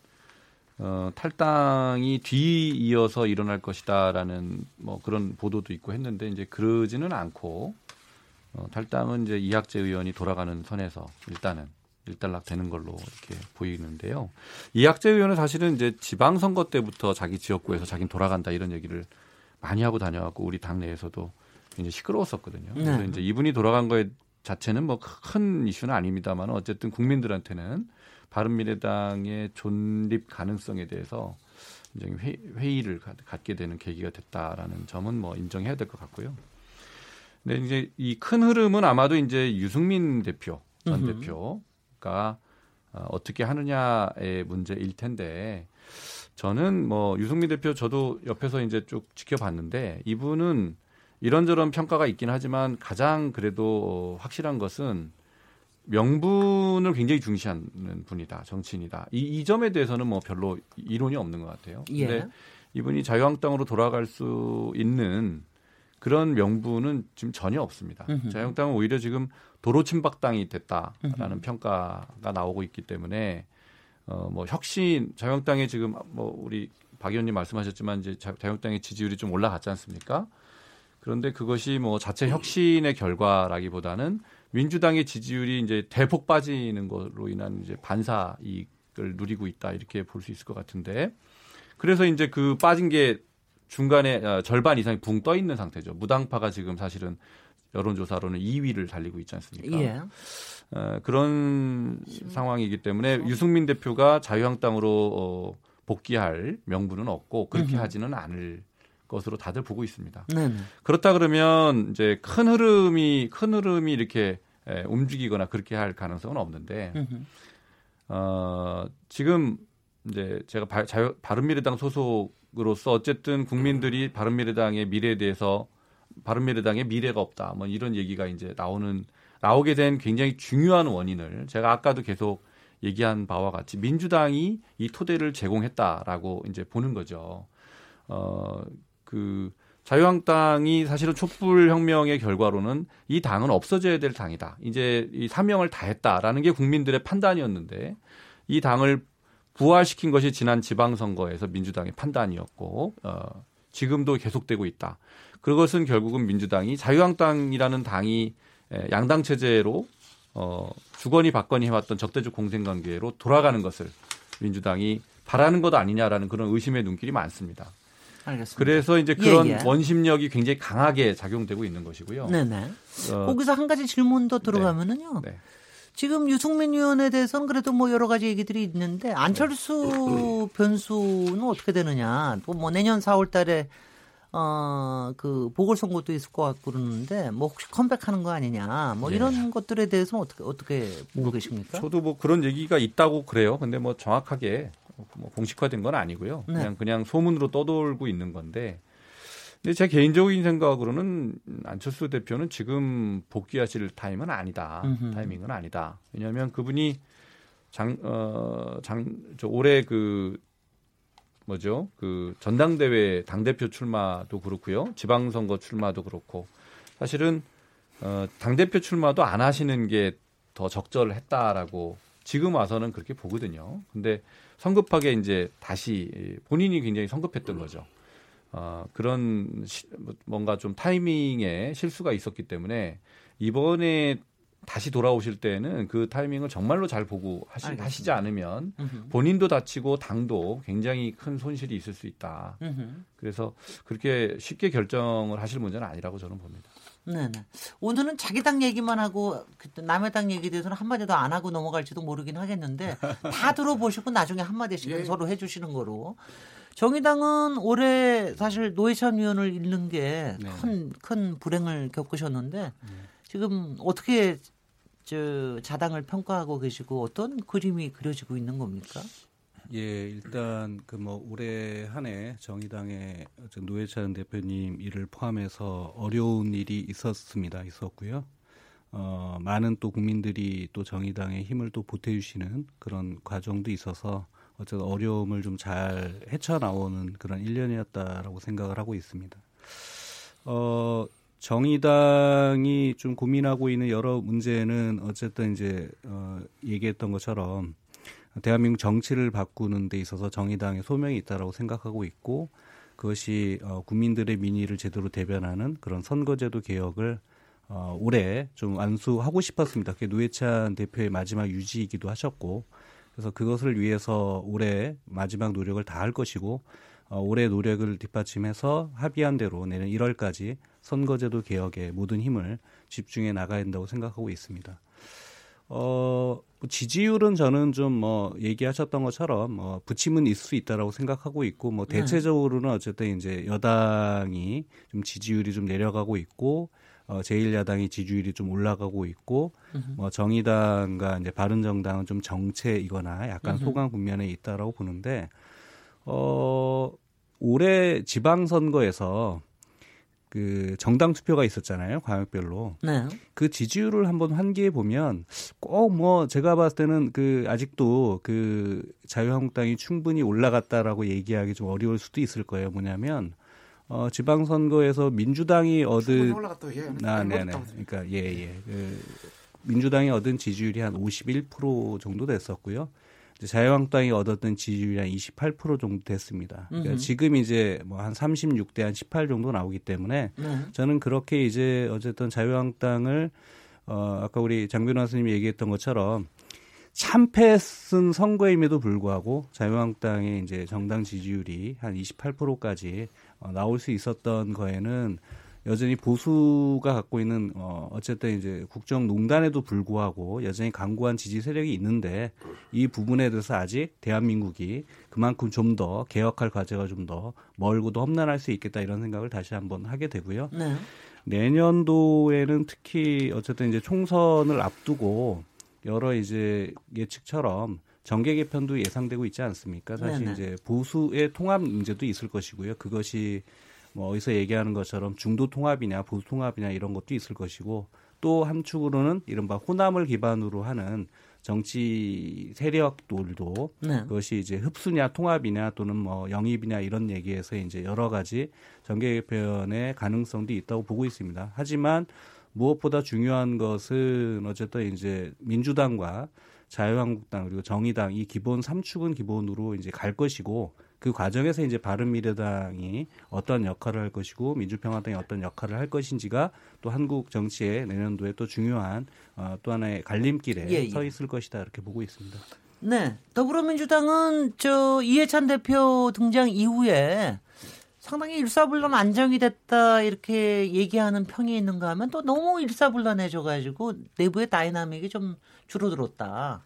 어, 탈당이 뒤이어서 일어날 것이다라는 뭐 그런 보도도 있고 했는데 이제 그러지는 않고 어, 탈당은 이제 이학재 의원이 돌아가는 선에서 일단은 일단락 되는 걸로 이렇게 보이는데요. 이학재 의원은 사실은 이제 지방선거 때부터 자기 지역구에서 자기는 돌아간다 이런 얘기를 많이 하고 다녀왔고 우리 당내에서도 굉장히 시끄러웠었거든요. 그래서 네. 이제 이분이 돌아간 거에 자체는 뭐 큰 이슈는 아닙니다만 어쨌든 국민들한테는 바른미래당의 존립 가능성에 대해서 굉장히 회, 회의를 가- 갖게 되는 계기가 됐다라는 점은 뭐 인정해야 될 것 같고요. 근데 이제 이 큰 흐름은 아마도 이제 유승민 대표 전 음흠. 대표가 어, 어떻게 하느냐의 문제일 텐데 저는 뭐 유승민 대표 저도 옆에서 이제 쭉 지켜봤는데 이분은 이런저런 평가가 있긴 하지만 가장 그래도 어, 확실한 것은 명분을 굉장히 중시하는 분이다 정치인이다 이, 이 점에 대해서는 뭐 별로 이론이 없는 것 같아요. 예. 근데 이분이 자유한국당으로 돌아갈 수 있는 그런 명분은 지금 전혀 없습니다. 음흠. 자유한국당은 오히려 지금 도로 침박당이 됐다라는 평가가 나오고 있기 때문에 어뭐 혁신 자유한국당에 지금 뭐 우리 박 의원님 말씀하셨지만 이제 자- 자유한국당의 지지율이 좀 올라갔지 않습니까? 그런데 그것이 뭐 자체 혁신의 결과라기보다는 민주당의 지지율이 이제 대폭 빠지는 것으로 인한 이제 반사 이익을 누리고 있다 이렇게 볼 수 있을 것 같은데 그래서 이제 그 빠진 게 중간에 어, 절반 이상이 붕 떠 있는 상태죠. 무당파가 지금 사실은 여론조사로는 2위를 달리고 있지 않습니까? 예. 어, 그런 상황이기 때문에 유승민 대표가 자유한국당으로 어, 복귀할 명분은 없고 그렇게 음흠. 하지는 않을 것으로 다들 보고 있습니다. 네. 네. 그렇다 그러면 이제 큰 흐름이 큰 흐름이 이렇게 에, 움직이거나 그렇게 할 가능성은 없는데. 어, 지금 이제 제가 바, 자유, 바른미래당 소속으로서 어쨌든 국민들이 바른미래당의 미래에 대해서 바른미래당의 미래가 없다. 뭐 이런 얘기가 이제 나오는 나오게 된 굉장히 중요한 원인을 제가 아까도 계속 얘기한 바와 같이 민주당이 이 토대를 제공했다라고 이제 보는 거죠. 어, 그 자유한국당이 사실은 촛불 혁명의 결과로는 이 당은 없어져야 될 당이다. 이제 이 사명을 다했다라는 게 국민들의 판단이었는데 이 당을 부활시킨 것이 지난 지방선거에서 민주당의 판단이었고 어, 지금도 계속되고 있다. 그것은 결국은 민주당이 자유한국당이라는 당이 에, 양당 체제로 어, 주거니 받거니 해왔던 적대적 공생관계로 돌아가는 것을 민주당이 바라는 것 아니냐라는 그런 의심의 눈길이 많습니다. 알겠습니다. 그래서 이제 예, 그런 예. 원심력이 굉장히 강하게 작용되고 있는 것이고요. 네네. 어, 거기서 한 가지 질문 더 들어가면은요. 네. 지금 유승민 의원에 대해서는 그래도 뭐 여러 가지 얘기들이 있는데 안철수 (clears throat) 변수는 어떻게 되느냐. 또 뭐 내년 4월 달에 어, 그 보궐선거도 있을 것 같고 그러는데 뭐 혹시 컴백하는 거 아니냐. 뭐 네. 이런 것들에 대해서는 어떻게 어떻게 보고 계십니까? 저도 뭐 그런 얘기가 있다고 그래요. 근데 뭐 정확하게 뭐 공식화된 건 아니고요. 네. 그냥 그냥 소문으로 떠돌고 있는 건데. 근데 제 개인적인 생각으로는 안철수 대표는 지금 복귀하실 타임은 아니다. 음흠. 타이밍은 아니다. 왜냐하면 그분이 장, 어, 장, 저 올해 그 뭐죠? 그 전당대회 당대표 출마도 그렇고요. 지방선거 출마도 그렇고 사실은 어, 당대표 출마도 안 하시는 게 더 적절했다라고 지금 와서는 그렇게 보거든요. 근데 성급하게 이제 다시 본인이 굉장히 성급했던 거죠. 어, 그런 시, 뭔가 좀 타이밍에 실수가 있었기 때문에 이번에 다시 돌아오실 때는 그 타이밍을 정말로 잘 보고 하시, 알겠습니다. 하시지 않으면. 본인도 다치고 당도 굉장히 큰 손실이 있을 수 있다. 그래서 그렇게 쉽게 결정을 하실 문제는 아니라고 저는 봅니다. 네네. 오늘은 자기 당 얘기만 하고 그때 남의 당 얘기에 대해서는 한마디도 안 하고 넘어갈지도 모르긴 하겠는데 다 (laughs) 들어보시고 나중에 한마디씩 예. 서로 해주시는 거로. 정의당은 올해 사실 노회찬 의원을 잃는 게 네. 큰큰 불행을 겪으셨는데 지금 어떻게 저 자당을 평가하고 계시고 어떤 그림이 그려지고 있는 겁니까? 예, 일단 그 뭐 올해 한 해 정의당의 저 노회찬 대표님 일을 포함해서 어려운 일이 있었습니다. 있었고요. 어, 많은 또 국민들이 또 정의당의 힘을 또 보태주시는 그런 과정도 있어서 어쨌든 어려움을 좀 잘 헤쳐나오는 그런 1년이었다라고 생각을 하고 있습니다. 어, 정의당이 좀 고민하고 있는 여러 문제는 어쨌든 이제 어, 얘기했던 것처럼 대한민국 정치를 바꾸는 데 있어서 정의당의 소명이 있다라고 생각하고 있고 그것이 어, 국민들의 민의를 제대로 대변하는 그런 선거제도 개혁을 어, 올해 좀 완수하고 싶었습니다. 그게 노회찬 대표의 마지막 유지이기도 하셨고 그래서 그것을 위해서 올해 마지막 노력을 다할 것이고 어, 올해 노력을 뒷받침해서 합의한 대로 내년 1월까지 선거제도 개혁에 모든 힘을 집중해 나가야 된다고 생각하고 있습니다. 어, 뭐 지지율은 저는 좀 뭐 얘기하셨던 것처럼 뭐 부침은 있을 수 있다라고 생각하고 있고 뭐 네. 대체적으로는 어쨌든 이제 여당이 좀 지지율이 좀 내려가고 있고 어, 제1야당이 지지율이 좀 올라가고 있고 뭐 정의당과 이제 바른정당은 좀 정체이거나 약간 소강 국면에 있다라고 보는데 어 올해 지방선거에서 그 정당 투표가 있었잖아요 광역별로 네. 그 지지율을 한번 환기해 보면 꼭 뭐 제가 봤을 때는 그 아직도 그 자유한국당이 충분히 올라갔다라고 얘기하기 좀 어려울 수도 있을 거예요. 뭐냐면 어 지방선거에서 민주당이 얻은 올라갔다 예. 아, 네네. 그러니까 예, 예. 그 민주당이 얻은 지지율이 한 51% 정도 됐었고요. 자유한국당이 얻었던 지지율이 한 28% 정도 됐습니다. 그러니까. 지금 이제 뭐 한 36대 한 18 정도 나오기 때문에 네. 저는 그렇게 이제 어쨌든 자유한국당을 어 아까 우리 장 변호사님이 얘기했던 것처럼 참패 쓴 선거임에도 불구하고 자유한국당의 이제 정당 지지율이 한 28%까지 어, 나올 수 있었던 거에는 여전히 보수가 갖고 있는 어 어쨌든 이제 국정농단에도 불구하고 여전히 강고한 지지 세력이 있는데 이 부분에 대해서 아직 대한민국이 그만큼 좀 더 개혁할 과제가 좀 더 멀고도 험난할 수 있겠다 이런 생각을 다시 한번 하게 되고요. 네. 내년도에는 특히 어쨌든 이제 총선을 앞두고 여러 이제 예측처럼 정계 개편도 예상되고 있지 않습니까? 사실 네네. 이제 보수의 통합 문제도 있을 것이고요. 그것이 뭐 어디서 얘기하는 것처럼 중도 통합이냐 보수 통합이냐 이런 것도 있을 것이고 또 한 축으로는 이른바 호남을 기반으로 하는 정치 세력들도 네. 그것이 이제 흡수냐 통합이냐 또는 뭐 영입이냐 이런 얘기에서 이제 여러 가지 정계 개편의 가능성도 있다고 보고 있습니다. 하지만 무엇보다 중요한 것은 어쨌든 이제 민주당과 자유한국당 그리고 정의당 이 기본 삼축은 기본으로 이제 갈 것이고 그 과정에서 이제 바른미래당이 어떤 역할을 할 것이고 민주평화당이 어떤 역할을 할 것인지가 또 한국 정치의 내년도에 또 중요한 어, 또 하나의 갈림길에 예, 예. 서 있을 것이다 이렇게 보고 있습니다. 네. 더불어민주당은 저 이해찬 대표 등장 이후에 상당히 일사불란 안정이 됐다 이렇게 얘기하는 평이 있는가 하면 또 너무 일사불란해져가지고 내부의 dynamic이 좀 줄어들었다.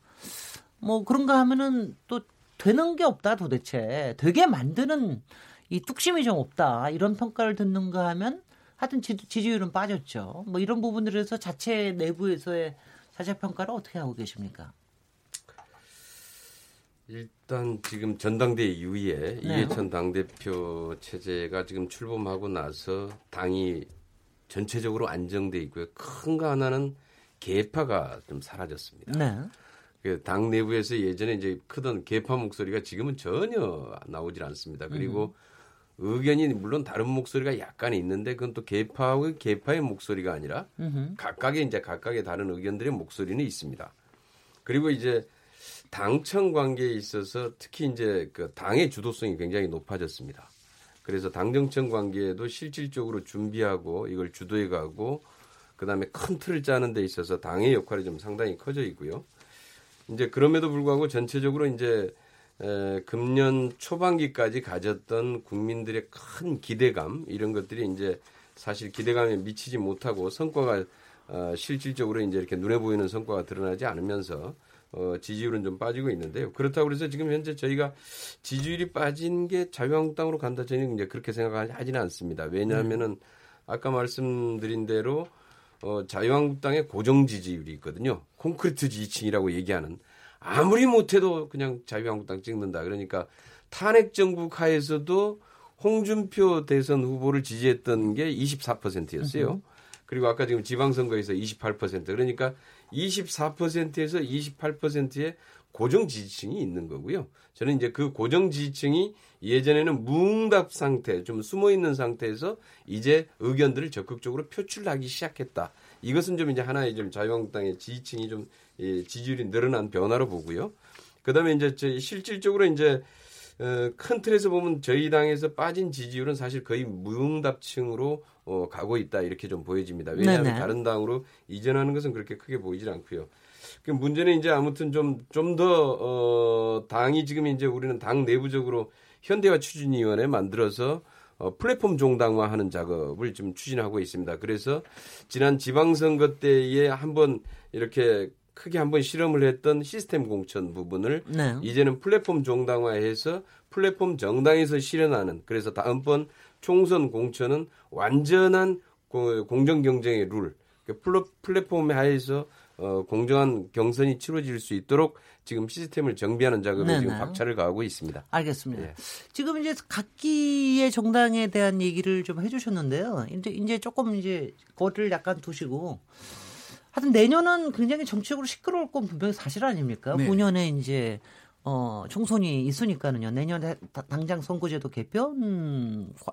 뭐 그런가 하면은 또 되는 게 없다 도대체 되게 만드는 이 뚝심이 좀 없다 이런 평가를 듣는가 하면 하여튼 지, 지지율은 빠졌죠. 뭐 이런 부분들에서 자체 내부에서의 자체 평가를 어떻게 하고 계십니까? 일단 지금 전당대 이후에 네. 이해찬 당대표 체제가 지금 출범하고 나서 당이 전체적으로 안정돼 있고요. 큰 거 하나는 개파가 좀 사라졌습니다. 네. 그당 내부에서 예전에 이제 크던 개파 목소리가 지금은 전혀 나오질 않습니다. 그리고 의견이 물론 다른 목소리가 약간 있는데 그건 또 개파의 개파의 목소리가 아니라 음흠. 각각의 이제 각각의 다른 의견들의 목소리는 있습니다. 그리고 이제 당청 관계에 있어서 특히 이제 그 당의 주도성이 굉장히 높아졌습니다. 그래서 당정청 관계에도 실질적으로 준비하고 이걸 주도해 가고 그다음에 큰 틀을 짜는 데 있어서 당의 역할이 좀 상당히 커져 있고요. 이제 그럼에도 불구하고 전체적으로 이제 에, 금년 초반기까지 가졌던 국민들의 큰 기대감 이런 것들이 이제 사실 기대감에 미치지 못하고 성과가 어, 실질적으로 이제 이렇게 눈에 보이는 성과가 드러나지 않으면서 어, 지지율은 좀 빠지고 있는데요. 그렇다고 그래서 지금 현재 저희가 지지율이 빠진 게 자유한국당으로 간다 저는 이제 그렇게 생각하지는 않습니다. 왜냐하면은 아까 말씀드린 대로 어, 자유한국당의 고정 지지율이 있거든요. 콘크리트 지지층이라고 얘기하는 아무리 못해도 그냥 자유한국당 찍는다. 그러니까 탄핵 정국 하에서도 홍준표 대선 후보를 지지했던 게 24%였어요. 그리고 아까 지금 지방선거에서 28% 그러니까 24%에서 28%의 고정 지지층이 있는 거고요. 저는 이제 그 고정 지지층이 예전에는 무응답 상태, 좀 숨어 있는 상태에서 이제 의견들을 적극적으로 표출하기 시작했다. 이것은 좀 이제 하나의 좀 자유한국당의 지지층이 좀 예, 지지율이 늘어난 변화로 보고요. 그다음에 이제 저 실질적으로 이제 어, 큰 틀에서 보면 저희 당에서 빠진 지지율은 사실 거의 무응답층으로 어, 가고 있다 이렇게 좀 보여집니다. 왜냐하면 네네. 다른 당으로 이전하는 것은 그렇게 크게 보이질 않고요. 그 문제는 이제 아무튼 좀 좀 더 어, 당이 지금 이제 우리는 당 내부적으로 현대화 추진위원회 만들어서 어, 플랫폼 종당화하는 작업을 지금 추진하고 있습니다. 그래서 지난 지방선거 때에 한번 이렇게 크게 한번 실험을 했던 시스템 공천 부분을 네. 이제는 플랫폼 종당화해서 플랫폼 정당에서 실현하는 그래서 다음번 총선 공천은 완전한 고- 공정 경쟁의 룰그 플러- 플랫폼 하에서 어, 공정한 경선이 치러질 수 있도록 지금 시스템을 정비하는 작업에 네네. 지금 박차를 가하고 있습니다. 알겠습니다. 예. 지금 이제 각기의 정당에 대한 얘기를 좀 해주셨는데요. 이제 이제 조금 이제 거리를 약간 두시고 하여튼 내년은 굉장히 정치적으로 시끄러울 건 분명히 사실 아닙니까? 네. 9년에 이제 어 총선이 있으니까는요. 내년에 다- 당장 선거제도 개편 과-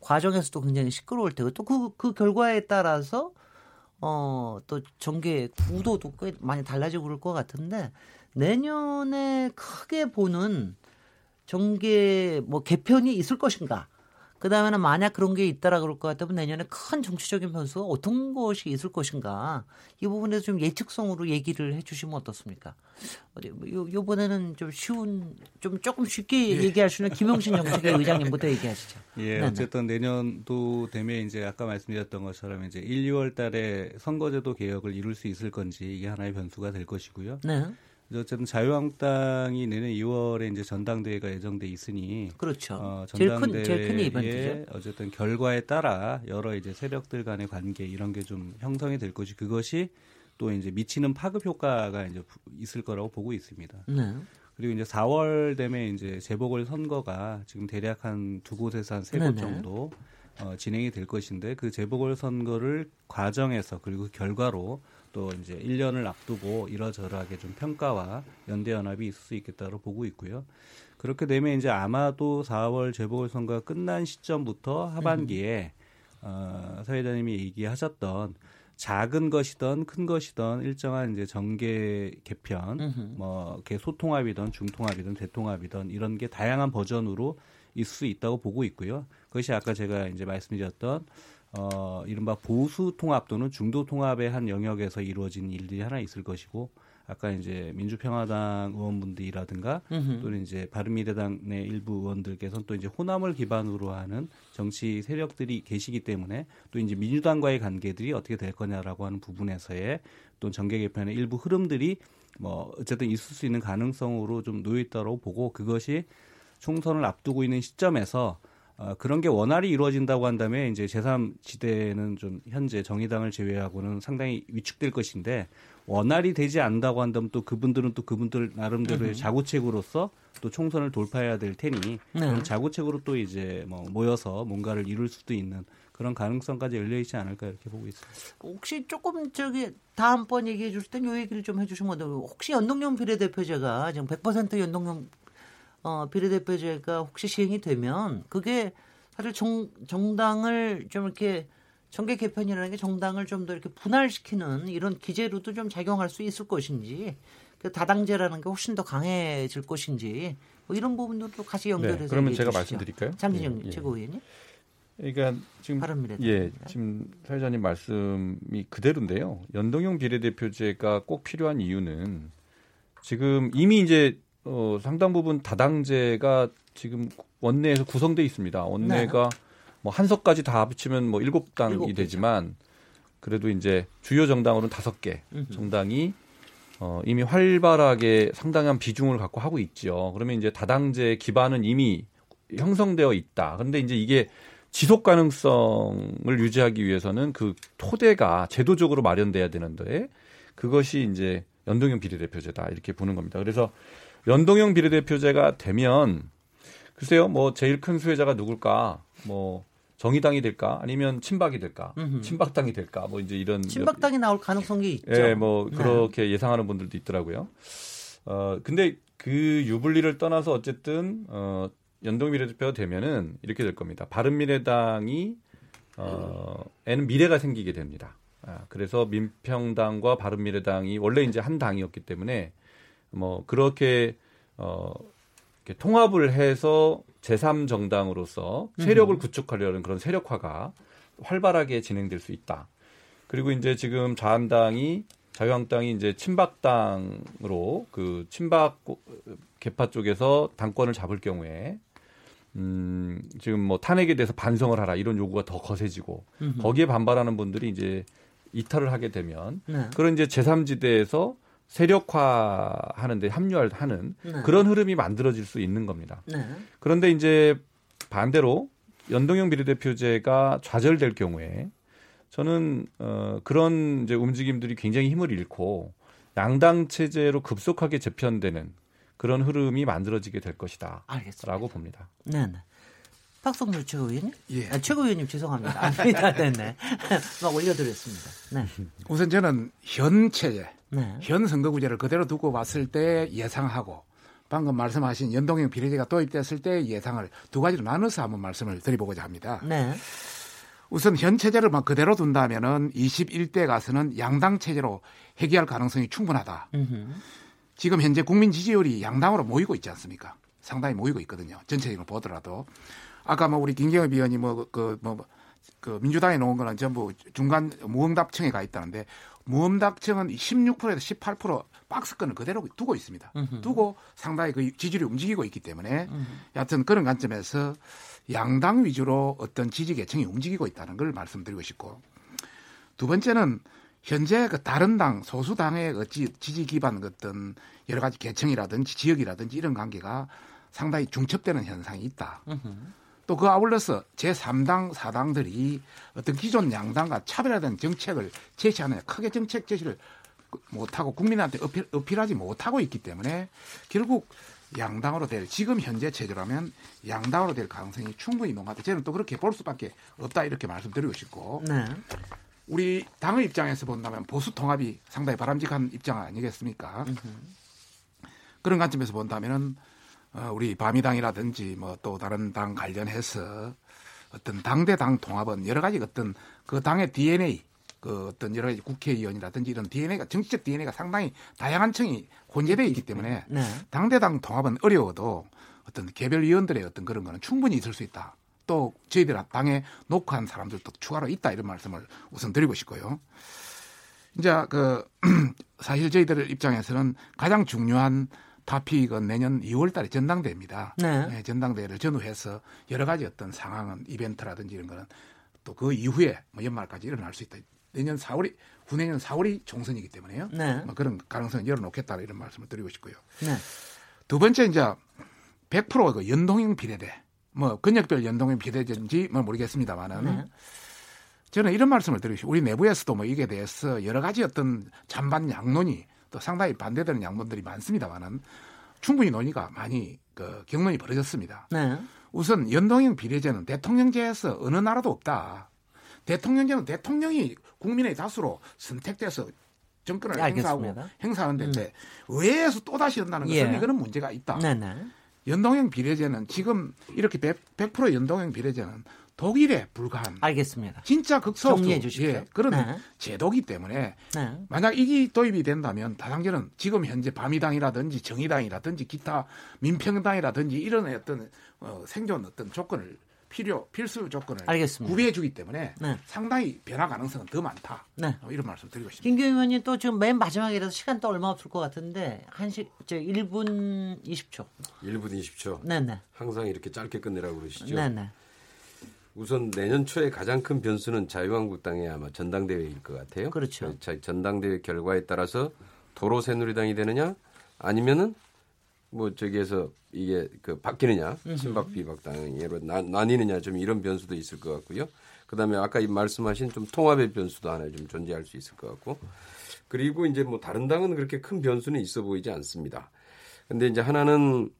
과정에서도 굉장히 시끄러울 테고 또 그 그 결과에 따라서 어, 또 전개 구도도 꽤 많이 달라지고 그럴 것 같은데 내년에 크게 보는 정계 뭐 개편이 있을 것인가? 그 다음에는 만약 그런 게 있다라 그럴 것 같다면 내년에 큰 정치적인 변수가 어떤 것이 있을 것인가? 이 부분에서 좀 예측성으로 얘기를 해주시면 어떻습니까? 어디 뭐 요, 요번에는 좀 쉬운, 좀 조금 쉽게 얘기할 수 있는 김용신 정책의 (laughs) 의장님부터 얘기하시죠. 예, 네네. 어쨌든 내년도 되면 이제 아까 말씀드렸던 것처럼 이제 1, 2월 달에 선거제도 개혁을 이룰 수 있을 건지 이게 하나의 변수가 될 것이고요. 네, 어쨌든 자유한국당이 내년 2월에 이제 전당대회가 예정돼 있으니 그렇죠. 어, 전당대회의 제일 큰 이벤트죠. 어쨌든 결과에 따라 여러 이제 세력들 간의 관계 이런 게 좀 형성이 될 것이 그것이 또 이제 미치는 파급 효과가 이제 부- 있을 거라고 보고 있습니다. 네. 그리고 이제 4월 되면 이제 재보궐 선거가 지금 대략 한 두 곳에서 한 세 곳. 정도 어, 진행이 될 것인데 그 재보궐 선거를 과정에서 그리고 그 결과로 또 이제 1년을 앞두고 이러저러하게 좀 평가와 연대 연합이 있을 수 있겠다고 보고 있고요. 그렇게 되면 이제 아마도 4월 재보궐 선거가 끝난 시점부터 하반기에 어, 사회자님이 얘기하셨던 작은 것이든 큰 것이든 일정한 이제 정계 개편, 뭐 이렇게 소통합이든 중통합이든 대통합이든 이런 게 다양한 버전으로 있을 수 있다고 보고 있고요. 그것이 아까 제가 이제 말씀드렸던 어 이른바 보수 통합 또는 중도 통합의 한 영역에서 이루어진 일들이 하나 있을 것이고 아까 이제 민주평화당 의원분들이라든가 또는 이제 바른미래당 내 일부 의원들께서는 또 이제 호남을 기반으로 하는 정치 세력들이 계시기 때문에 또 이제 민주당과의 관계들이 어떻게 될 거냐라고 하는 부분에서의 또 정계 개편의 일부 흐름들이 뭐 어쨌든 있을 수 있는 가능성으로 좀 놓여 있다고 보고 그것이 총선을 앞두고 있는 시점에서 어, 그런 게 원활히 이루어진다고 한다면 이제 제3지대는 좀 현재 정의당을 제외하고는 상당히 위축될 것인데 원활히 되지 않는다고 한다면 또 그분들은 또 그분들 나름대로의 자구책으로서 또 총선을 돌파해야 될 테니 네. 그런 자구책으로 또 이제 뭐 모여서 뭔가를 이룰 수도 있는 그런 가능성까지 열려 있지 않을까 이렇게 보고 있습니다. 혹시 조금 저기 다음번 얘기해 주실 땐요 얘기를 좀 해주시면 어떨까요? 혹시 연동형 비례대표제가 지금 100% 연동형 어, 비례대표제가 혹시 시행이 되면 그게 사실 정, 정당을 좀 이렇게 정계 개편이라는 게 정당을 좀 더 이렇게 분할시키는 이런 기제로도 좀 작용할 수 있을 것인지 그 다당제라는 게 훨씬 더 강해질 것인지 뭐 이런 부분들도 같이 연결해서 네, 그러면 제가 주시죠. 말씀드릴까요? 장진영 예, 예. 최고위원님. 그러니까 지금 바른미래당. 예, 지금 사회자님 말씀이 그대로인데요. 연동형 비례대표제가 꼭 필요한 이유는 지금 이미 이제 어, 상당 부분 다당제가 지금 원내에서 구성돼 있습니다. 원내가 뭐 한석까지 다 합치면 뭐 일곱 당이. 되지만 그래도 이제 주요 정당으로는 다섯 개 정당이 어, 이미 활발하게 상당한 비중을 갖고 하고 있죠. 그러면 이제 다당제 기반은 이미 형성되어 있다. 그런데 이제 이게 지속 가능성을 유지하기 위해서는 그 토대가 제도적으로 마련돼야 되는데 그것이 이제 연동형 비례대표제다 이렇게 보는 겁니다. 그래서 연동형 비례대표제가 되면 글쎄요, 뭐 제일 큰 수혜자가 누굴까? 뭐 정의당이 될까? 아니면 친박이 될까? 친박당이 될까? 뭐 이제 이런 친박당이 나올 가능성이 있죠. 예, 뭐 네. 그렇게 예상하는 분들도 있더라고요. 어, 근데 그 유불리를 떠나서 어쨌든 어, 연동 비례대표가 되면은 이렇게 될 겁니다. 바른 미래당이 어, 에는 미래가 생기게 됩니다. 아, 그래서 민평당과 바른미래당이 원래 이제 한 당이었기 때문에 뭐 그렇게 어, 이렇게 통합을 해서 제3 정당으로서 세력을 구축하려는 그런 세력화가 활발하게 진행될 수 있다. 그리고 이제 지금 자한당이 자유한국당이 이제 친박당으로 그 친박 개파 쪽에서 당권을 잡을 경우에 음 지금 뭐 탄핵에 대해서 반성을 하라 이런 요구가 더 거세지고 거기에 반발하는 분들이 이제 이탈을 하게 되면 네. 그런 이제 제3지대에서 세력화하는데 합류하는 네. 그런 흐름이 만들어질 수 있는 겁니다. 네. 그런데 이제 반대로 연동형 비례대표제가 좌절될 경우에 저는 어 그런 이제 움직임들이 굉장히 힘을 잃고 양당 체제로 급속하게 재편되는 그런 흐름이 만들어지게 될 것이다라고. 봅니다. 네, 네. 박성률 최고위원님? 예. 아, 최고위원님 죄송합니다. 아닙니다. 네, 네. (laughs) 막 올려드렸습니다. 네. 우선 저는 현 체제, 네. 현 선거구제를 그대로 두고 봤을 때 예상하고 방금 말씀하신 연동형 비례제가 도입됐을 때 예상을 두 가지로 나눠서 한번 말씀을 드려보고자 합니다. 네. 우선 현 체제를 막 그대로 둔다면은 21대 가서는 양당 체제로 해결할 가능성이 충분하다. 음흠. 지금 현재 국민 지지율이 양당으로 모이고 있지 않습니까? 상당히 모이고 있거든요. 전체적으로 보더라도. 아까 뭐 우리 김경엽 위원이 뭐그 뭐 그 민주당에 놓은 거는 전부 중간 무응답층에 가 있다는데 무응답층은 16%에서 18% 박스권을 그대로 두고 있습니다. 두고 상당히 그 지지율이 움직이고 있기 때문에 여하튼 그런 관점에서 양당 위주로 어떤 지지 계층이 움직이고 있다는 걸 말씀드리고 싶고 두 번째는 현재 그 다른 당 소수 당의 그 지- 지지 기반 그 어떤 여러 가지 계층이라든지 지역이라든지 이런 관계가 상당히 중첩되는 현상이 있다. 또 그 아울러서 제3당, 4당들이 어떤 기존 양당과 차별화된 정책을 제시하느냐 크게 정책 제시를 못하고 국민한테 어필, 어필하지 못하고 있기 때문에 결국 양당으로 될 지금 현재 체제라면 양당으로 될 가능성이 충분히 높다. 저는 또 그렇게 볼 수밖에 없다 이렇게 말씀드리고 싶고 네. 우리 당의 입장에서 본다면 보수 통합이 상당히 바람직한 입장 아니겠습니까? 그런 관점에서 본다면은 어, 우리 바미당이라든지 뭐 또 다른 당 관련해서 어떤 당대당 통합은 여러 가지 어떤 그 당의 DNA 그 어떤 여러 가지 국회의원이라든지 이런 DNA가 정치적 DNA가 상당히 다양한 층이 혼재되어 있기 때문에 네. 당대당 통합은 어려워도 어떤 개별 의원들의 어떤 그런 거는 충분히 있을 수 있다. 또 저희들 당에 녹화한 사람들도 추가로 있다 이런 말씀을 우선 드리고 싶고요. 이제 그 (clears throat) 사실 저희들 입장에서는 가장 중요한 타픽은 내년 2월 달에 전당대회입니다. 네. 네, 전당대회를 전후해서 여러 가지 어떤 상황은 이벤트라든지 이런 거는 또 그 이후에 뭐 연말까지 일어날 수 있다. 내년 4월이 후내년 4월이 총선이기 때문에요. 네. 뭐 그런 가능성을 열어놓겠다 이런 말씀을 드리고 싶고요. 네. 두 번째 이제 100%그 연동형 비례대, 뭐 근역별 연동형 비례대인지 뭐 모르겠습니다만은 네. 저는 이런 말씀을 드리고 싶어요. 우리 내부에서도 뭐 이게 대해서 여러 가지 어떤 찬반 양론이 또 상당히 반대되는 양론들이 많습니다만은 충분히 논의가 많이 그 경론이 벌어졌습니다. 네. 우선 연동형 비례제는 대통령제에서 어느 나라도 없다. 대통령제는 대통령이 국민의 다수로 선택돼서 정권을 행사하고 알겠습니다. 행사하는데 의회에서 또 다시 한다는 것은 예. 이거는 문제가 있다. 네, 네. 연동형 비례제는 지금 이렇게 100%, 100% 연동형 비례제는 독일에 불과한 알겠습니다. 진짜 극소수 정리해 주십시오. 예, 그런 네. 제도기 때문에 네. 만약 이게 도입이 된다면 다당제는 지금 현재 바미당이라든지 정의당이라든지 기타 민평당이라든지 이런 어떤 어, 생존 어떤 조건을 필요 필수 조건을 알겠습니다. 구비해 주기 때문에 네. 상당히 변화 가능성은 더 많다. 네. 어, 이런 말씀 드리고 싶습니다. 김경희 의원님 또 지금 맨 마지막이라서 시간 또 얼마 없을 것 같은데 한시 저 1분 20초. 1분 20초. 네네. 항상 이렇게 짧게 끝내라고 그러시죠. 네네. 우선 내년 초에 가장 큰 변수는 자유한국당의 아마 전당대회일 것 같아요. 그렇죠. 자, 전당대회 결과에 따라서 도로 새누리당이 되느냐 아니면은 뭐 저기에서 이게 그 바뀌느냐 친박 비박 당으로 나- 나뉘느냐 좀 이런 변수도 있을 것 같고요. 그다음에 아까 이 말씀하신 좀 통합의 변수도 하나 좀 존재할 수 있을 것 같고 그리고 이제 뭐 다른 당은 그렇게 큰 변수는 있어 보이지 않습니다. 근데 이제 하나는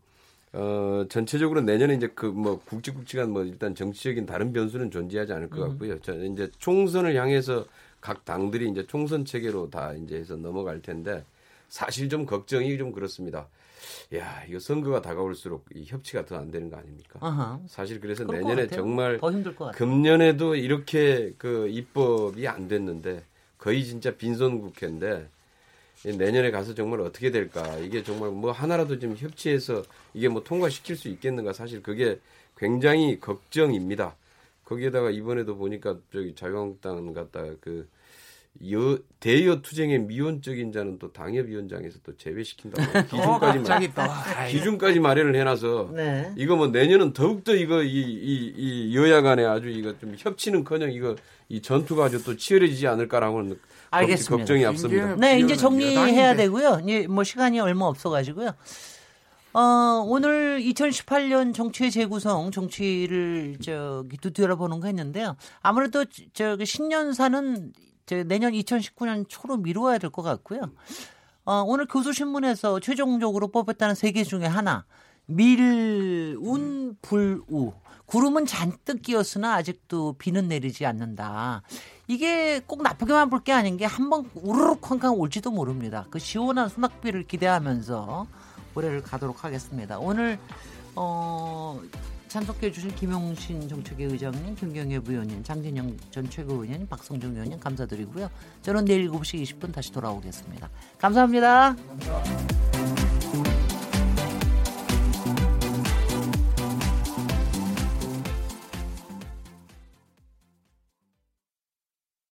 어 전체적으로 내년에 이제 그뭐 굵직굵직한 뭐 일단 정치적인 다른 변수는 존재하지 않을 것 같고요. 저 이제 총선을 향해서 각 당들이 이제 총선 체계로 다 이제 해서 넘어갈 텐데 사실 좀 걱정이 좀 그렇습니다. 야, 이거 선거가 다가올수록 이 협치가 더 안 되는 거 아닙니까? 아하. 사실 그래서 내년에. 정말 더 힘들 것 같아요. 금년에도 이렇게 그 입법이 안 됐는데 거의 진짜 빈손 국회인데 이 내년에 가서 정말 어떻게 될까 이게 정말 뭐 하나라도 좀 협치해서 이게 뭐 통과시킬 수 있겠는가 사실 그게 굉장히 걱정입니다. 거기에다가 이번에도 보니까 저기 자유한국당 갖다가 그 여, 대여 투쟁의 미온적인 자는 또 당협위원장에서 또 제외시킨다고 (laughs) 기준까지 마- 갑자기 또 아이, 기준까지 마련을 해놔서 네. 이거 뭐 내년은 더욱더 이거 이, 이, 이 여야 간에 아주 이거 좀 협치는커녕 이거 이 전투가 아주 또 치열해지지 않을까라고는 알겠습니다. 걱정이 앞섭니다. 네, 이제 정리해야. 되고요. 이제 뭐 시간이 얼마 없어가지고요. 어, 오늘 2018년 정치의 재구성, 정치를 저기 뒤돌아보는 거 했는데요. 아무래도 저기 신년사는 저 내년 2019년 초로 미루어야 될 것 같고요. 어, 오늘 교수신문에서 최종적으로 뽑혔다는 세 개 중에 하나. 밀 운 불 우. 구름은 잔뜩 끼었으나 아직도 비는 내리지 않는다. 이게 꼭 나쁘게만 볼 게 아닌 게 한번 우르륵 쾅쾅 올지도 모릅니다. 그 시원한 소낙비를 기대하면서 올해를 가도록 하겠습니다. 오늘 어, 참석해 주신 김용신 정책위 의장님, 김경애 부의원님, 장진영 전 최고위원님, 박성중 의원님 감사드리고요. 저는 내일 7시 20분 다시 돌아오겠습니다. 감사합니다.